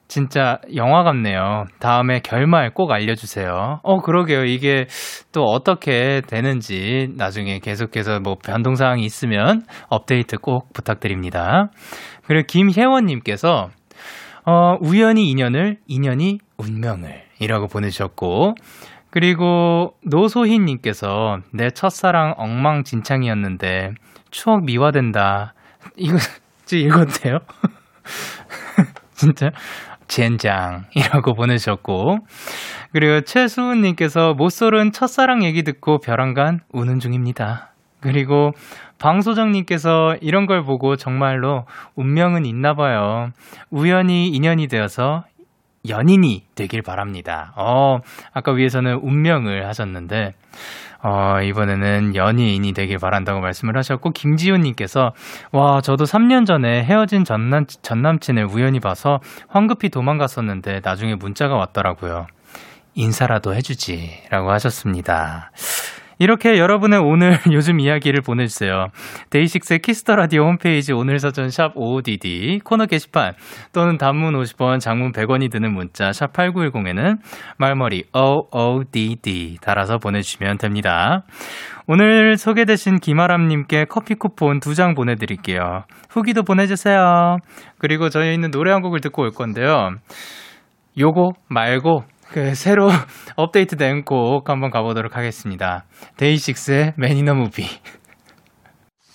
진짜 영화 같네요. 다음에 결말 꼭 알려주세요. 어, 그러게요. 이게 또 어떻게 되는지 나중에 계속해서 뭐 변동사항이 있으면 업데이트 꼭 부탁드립니다. 그리고 김혜원님께서, 어, 우연히 인연을, 인연이 운명을 이라고 보내주셨고, 그리고 노소희님께서 내 첫사랑 엉망진창이었는데 추억 미화된다. 이거, *laughs* 지금 읽었대요? *laughs* 진짜? 젠장이라고 보내셨고 그리고 최수은님께서 모쏠은 첫사랑 얘기 듣고 벼랑간 우는 중입니다. 그리고 방소정님께서 이런 걸 보고 정말로 운명은 있나 봐요. 우연히 인연이 되어서 연인이 되길 바랍니다. 어, 아까 위에서는 운명을 하셨는데, 어, 이번에는 연인이 되길 바란다고 말씀을 하셨고, 김지훈님께서, 와, 저도 3년 전에 헤어진 전남, 전남친을 우연히 봐서 황급히 도망갔었는데, 나중에 문자가 왔더라고요. 인사라도 해주지. 라고 하셨습니다. 이렇게 여러분의 오늘 *laughs* 요즘 이야기를 보내주세요. 데이식스의 키스 더 라디오 홈페이지 오늘 사연 샵 OODD 코너 게시판 또는 단문 50원, 장문 100원이 드는 문자 샵 8910에는 말머리 OODD 달아서 보내주시면 됩니다. 오늘 소개되신 김아람님께 커피 쿠폰 두 장 보내드릴게요. 후기도 보내주세요. 그리고 저희는 노래 한 곡을 듣고 올 건데요. 요거 말고 그 새로 *laughs* 업데이트된 곡 한번 가보도록 하겠습니다. 데이식스의 Man in a Movie.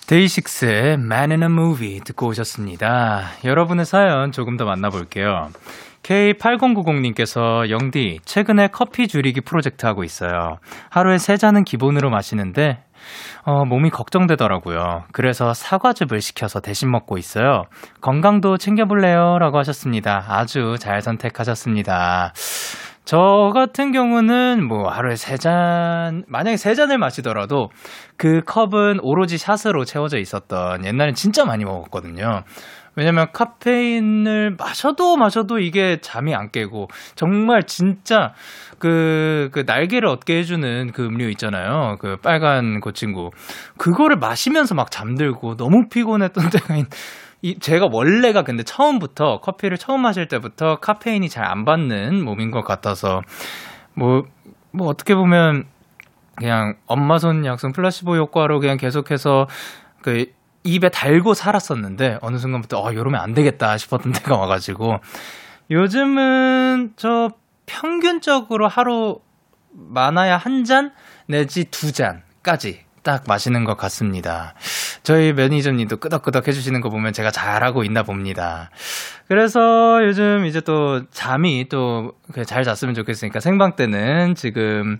데이식스의 Man in a Movie 듣고 오셨습니다. 여러분의 사연 조금 더 만나볼게요. K8090님께서 영디, 최근에 커피 줄이기 프로젝트 하고 있어요. 하루에 세 잔은 기본으로 마시는데, 어, 몸이 걱정되더라고요. 그래서 사과즙을 시켜서 대신 먹고 있어요. 건강도 챙겨볼래요? 라고 하셨습니다. 아주 잘 선택하셨습니다. 저 같은 경우는 뭐 하루에 세 잔, 만약에 세 잔을 마시더라도 그 컵은 오로지 샷으로 채워져 있었던 옛날엔 진짜 많이 먹었거든요. 왜냐면 카페인을 마셔도 마셔도 이게 잠이 안 깨고 정말 진짜 그, 그 날개를 얻게 해주는 그 음료 있잖아요. 그 빨간 그 친구. 그거를 마시면서 막 잠들고 너무 피곤했던 *laughs* 때가 있, 이, 제가 원래가 근데 처음부터 커피를 처음 마실 때부터 카페인이 잘 안 받는 몸인 것 같아서 뭐, 뭐 어떻게 보면 그냥 엄마 손 약속 플라시보 효과로 그냥 계속해서 그 입에 달고 살았었는데 어느 순간부터 어 이러면 안 되겠다 싶었던 *laughs* 때가 와가지고 요즘은 저 평균적으로 하루 많아야 한 잔 내지 두 잔까지 딱 마시는 것 같습니다. 저희 매니저님도 끄덕끄덕 해주시는 거 보면 제가 잘하고 있나 봅니다. 그래서 요즘 이제 또 잠이 또 잘 잤으면 좋겠으니까 생방 때는 지금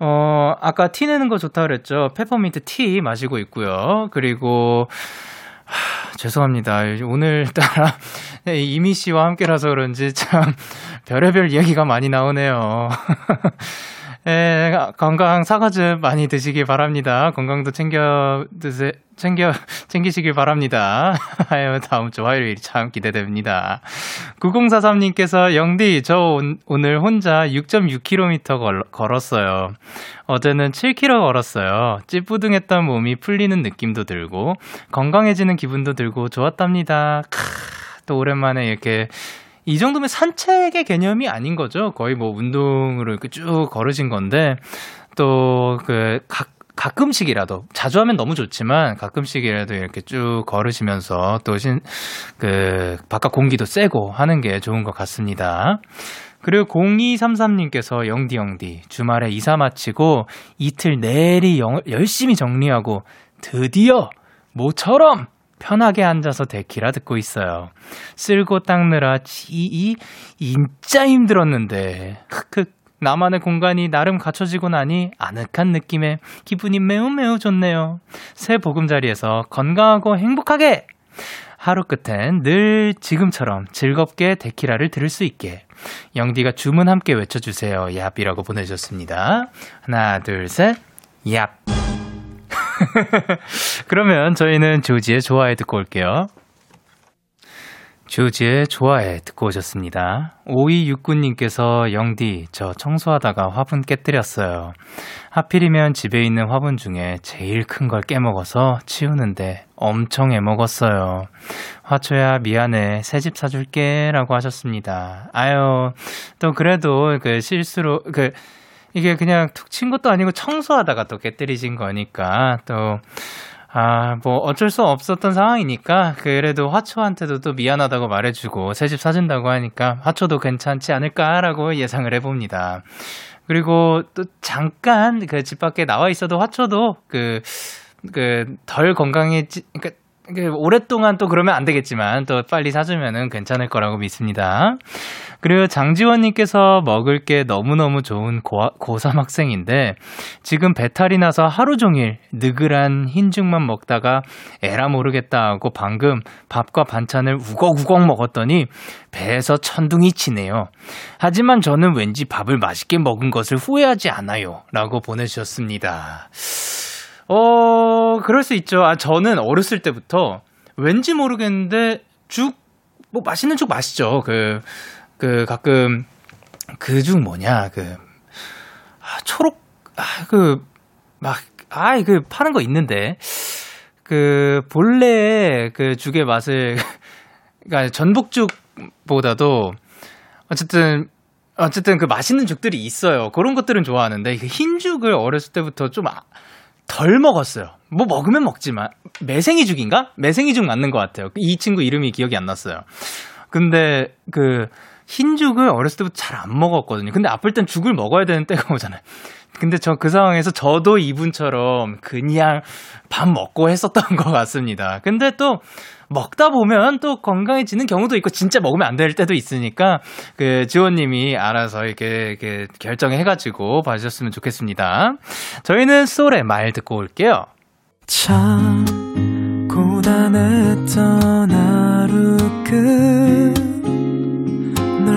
어, 아까 티 내는 거 좋다 그랬죠. 페퍼민트 티 마시고 있고요. 그리고 하, 죄송합니다. 오늘따라 *laughs* 이미 씨와 함께라서 그런지 참 *laughs* 별의별 이야기가 많이 나오네요. *laughs* 예, 건강 사과즙 많이 드시기 바랍니다. 건강도 챙겨 드세, 챙겨, *laughs* 챙기시길 바랍니다. *laughs* 아유, 다음 주 화요일 참 기대됩니다. 9043님께서 영디, 저 온, 오늘 혼자 6.6km 걸, 걸었어요. 어제는 7km 걸었어요. 찌뿌둥했던 몸이 풀리는 느낌도 들고, 건강해지는 기분도 들고 좋았답니다. 크, 또 오랜만에 이렇게 이 정도면 산책의 개념이 아닌 거죠. 거의 뭐 운동으로 이렇게 쭉 걸으신 건데 또그각 가끔씩이라도 자주 하면 너무 좋지만 가끔씩이라도 이렇게 쭉 걸으시면서 또 신 그 바깥 공기도 쐬고 하는 게 좋은 것 같습니다. 그리고 0233님께서 영디 영디 주말에 이사 마치고 이틀 내리 영, 열심히 정리하고 드디어 모처럼 편하게 앉아서 데키라 듣고 있어요. 쓸고 닦느라 지이 진짜 힘들었는데 흑흑 나만의 공간이 나름 갖춰지고 나니 아늑한 느낌에 기분이 매우 매우 좋네요. 새 보금자리에서 건강하고 행복하게 하루 끝엔 늘 지금처럼 즐겁게 데키라를 들을 수 있게 영디가 주문 함께 외쳐주세요. 얍이라고 보내주셨습니다. 하나 둘 셋 얍. *laughs* 그러면 저희는 조지의 좋아해 듣고 올게요. 조지의 좋아해 듣고 오셨습니다. 5269님께서 영디, 저 청소하다가 화분 깨뜨렸어요. 하필이면 집에 있는 화분 중에 제일 큰 걸 깨먹어서 치우는데 엄청 애먹었어요. 화초야, 미안해. 새 집 사줄게. 라고 하셨습니다. 아유, 또 그래도 그 실수로, 그, 이게 그냥 툭 친 것도 아니고 청소하다가 또 깨뜨리신 거니까 또 아, 뭐 어쩔 수 없었던 상황이니까 그래도 화초한테도 또 미안하다고 말해주고 새 집 사준다고 하니까 화초도 괜찮지 않을까라고 예상을 해봅니다. 그리고 또 잠깐 그 집 밖에 나와 있어도 화초도 그 그 덜 건강해지 그러니까 오랫동안 또 그러면 안 되겠지만 또 빨리 사주면은 괜찮을 거라고 믿습니다. 그리고 장지원님께서 먹을 게 너무너무 좋은 고, 고3 학생인데 지금 배탈이 나서 하루 종일 느글한 흰죽만 먹다가 에라 모르겠다 하고 방금 밥과 반찬을 우걱우걱 먹었더니 배에서 천둥이 치네요. 하지만 저는 왠지 밥을 맛있게 먹은 것을 후회하지 않아요. 라고 보내주셨습니다. 어, 그럴 수 있죠. 아, 저는 어렸을 때부터 왠지 모르겠는데 죽, 뭐 맛있는 죽 마시죠. 그, 그 가끔 그 죽 뭐냐, 그, 아, 초록, 아, 그, 막, 아, 그 파는 거 있는데, 그, 본래 그 죽의 맛을, *laughs* 그니까 전복죽보다도, 어쨌든, 어쨌든 그 맛있는 죽들이 있어요. 그런 것들은 좋아하는데, 그 흰 죽을 어렸을 때부터 좀, 아, 덜 먹었어요. 뭐 먹으면 먹지만 매생이죽인가? 매생이죽 맞는 것 같아요. 이 친구 이름이 기억이 안 났어요. 근데 그 흰죽을 어렸을 때부터 잘 안 먹었거든요. 근데 아플 땐 죽을 먹어야 되는 때가 오잖아요. 근데 저 그 상황에서 저도 이분처럼 그냥 밥 먹고 했었던 것 같습니다. 근데 또 먹다 보면 또 건강해지는 경우도 있고 진짜 먹으면 안 될 때도 있으니까 그 지원님이 알아서 이렇게, 이렇게 결정해가지고 봐주셨으면 좋겠습니다. 저희는 소울의 말 듣고 올게요. 참 고단했던 하루 끝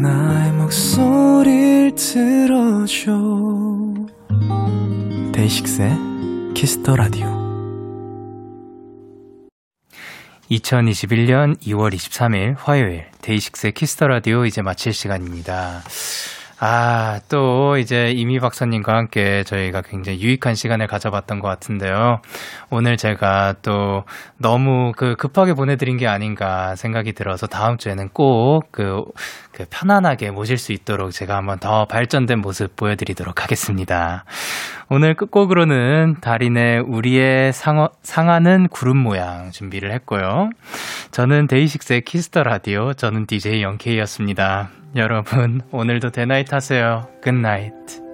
나의 목소리를 들어줘 데이식스의 키스 더 라디오 2021년 2월 23일 화요일 데이식스의 키스 더 라디오 이제 마칠 시간입니다. 아, 또 제이미 박사님과 함께 저희가 굉장히 유익한 시간을 가져봤던 것 같은데요. 오늘 제가 또 너무 그 급하게 보내드린 게 아닌가 생각이 들어서 다음 주에는 꼭 그, 그 편안하게 모실 수 있도록 제가 한번 더 발전된 모습 보여드리도록 하겠습니다. 오늘 끝곡으로는 다린의 우리의 사랑, 사랑은 구름 모양 준비를 했고요. 저는 데이식스의 키스터 라디오, 저는 DJ 영케이였습니다. 여러분, 오늘도 대나잇 하세요. 굿나잇.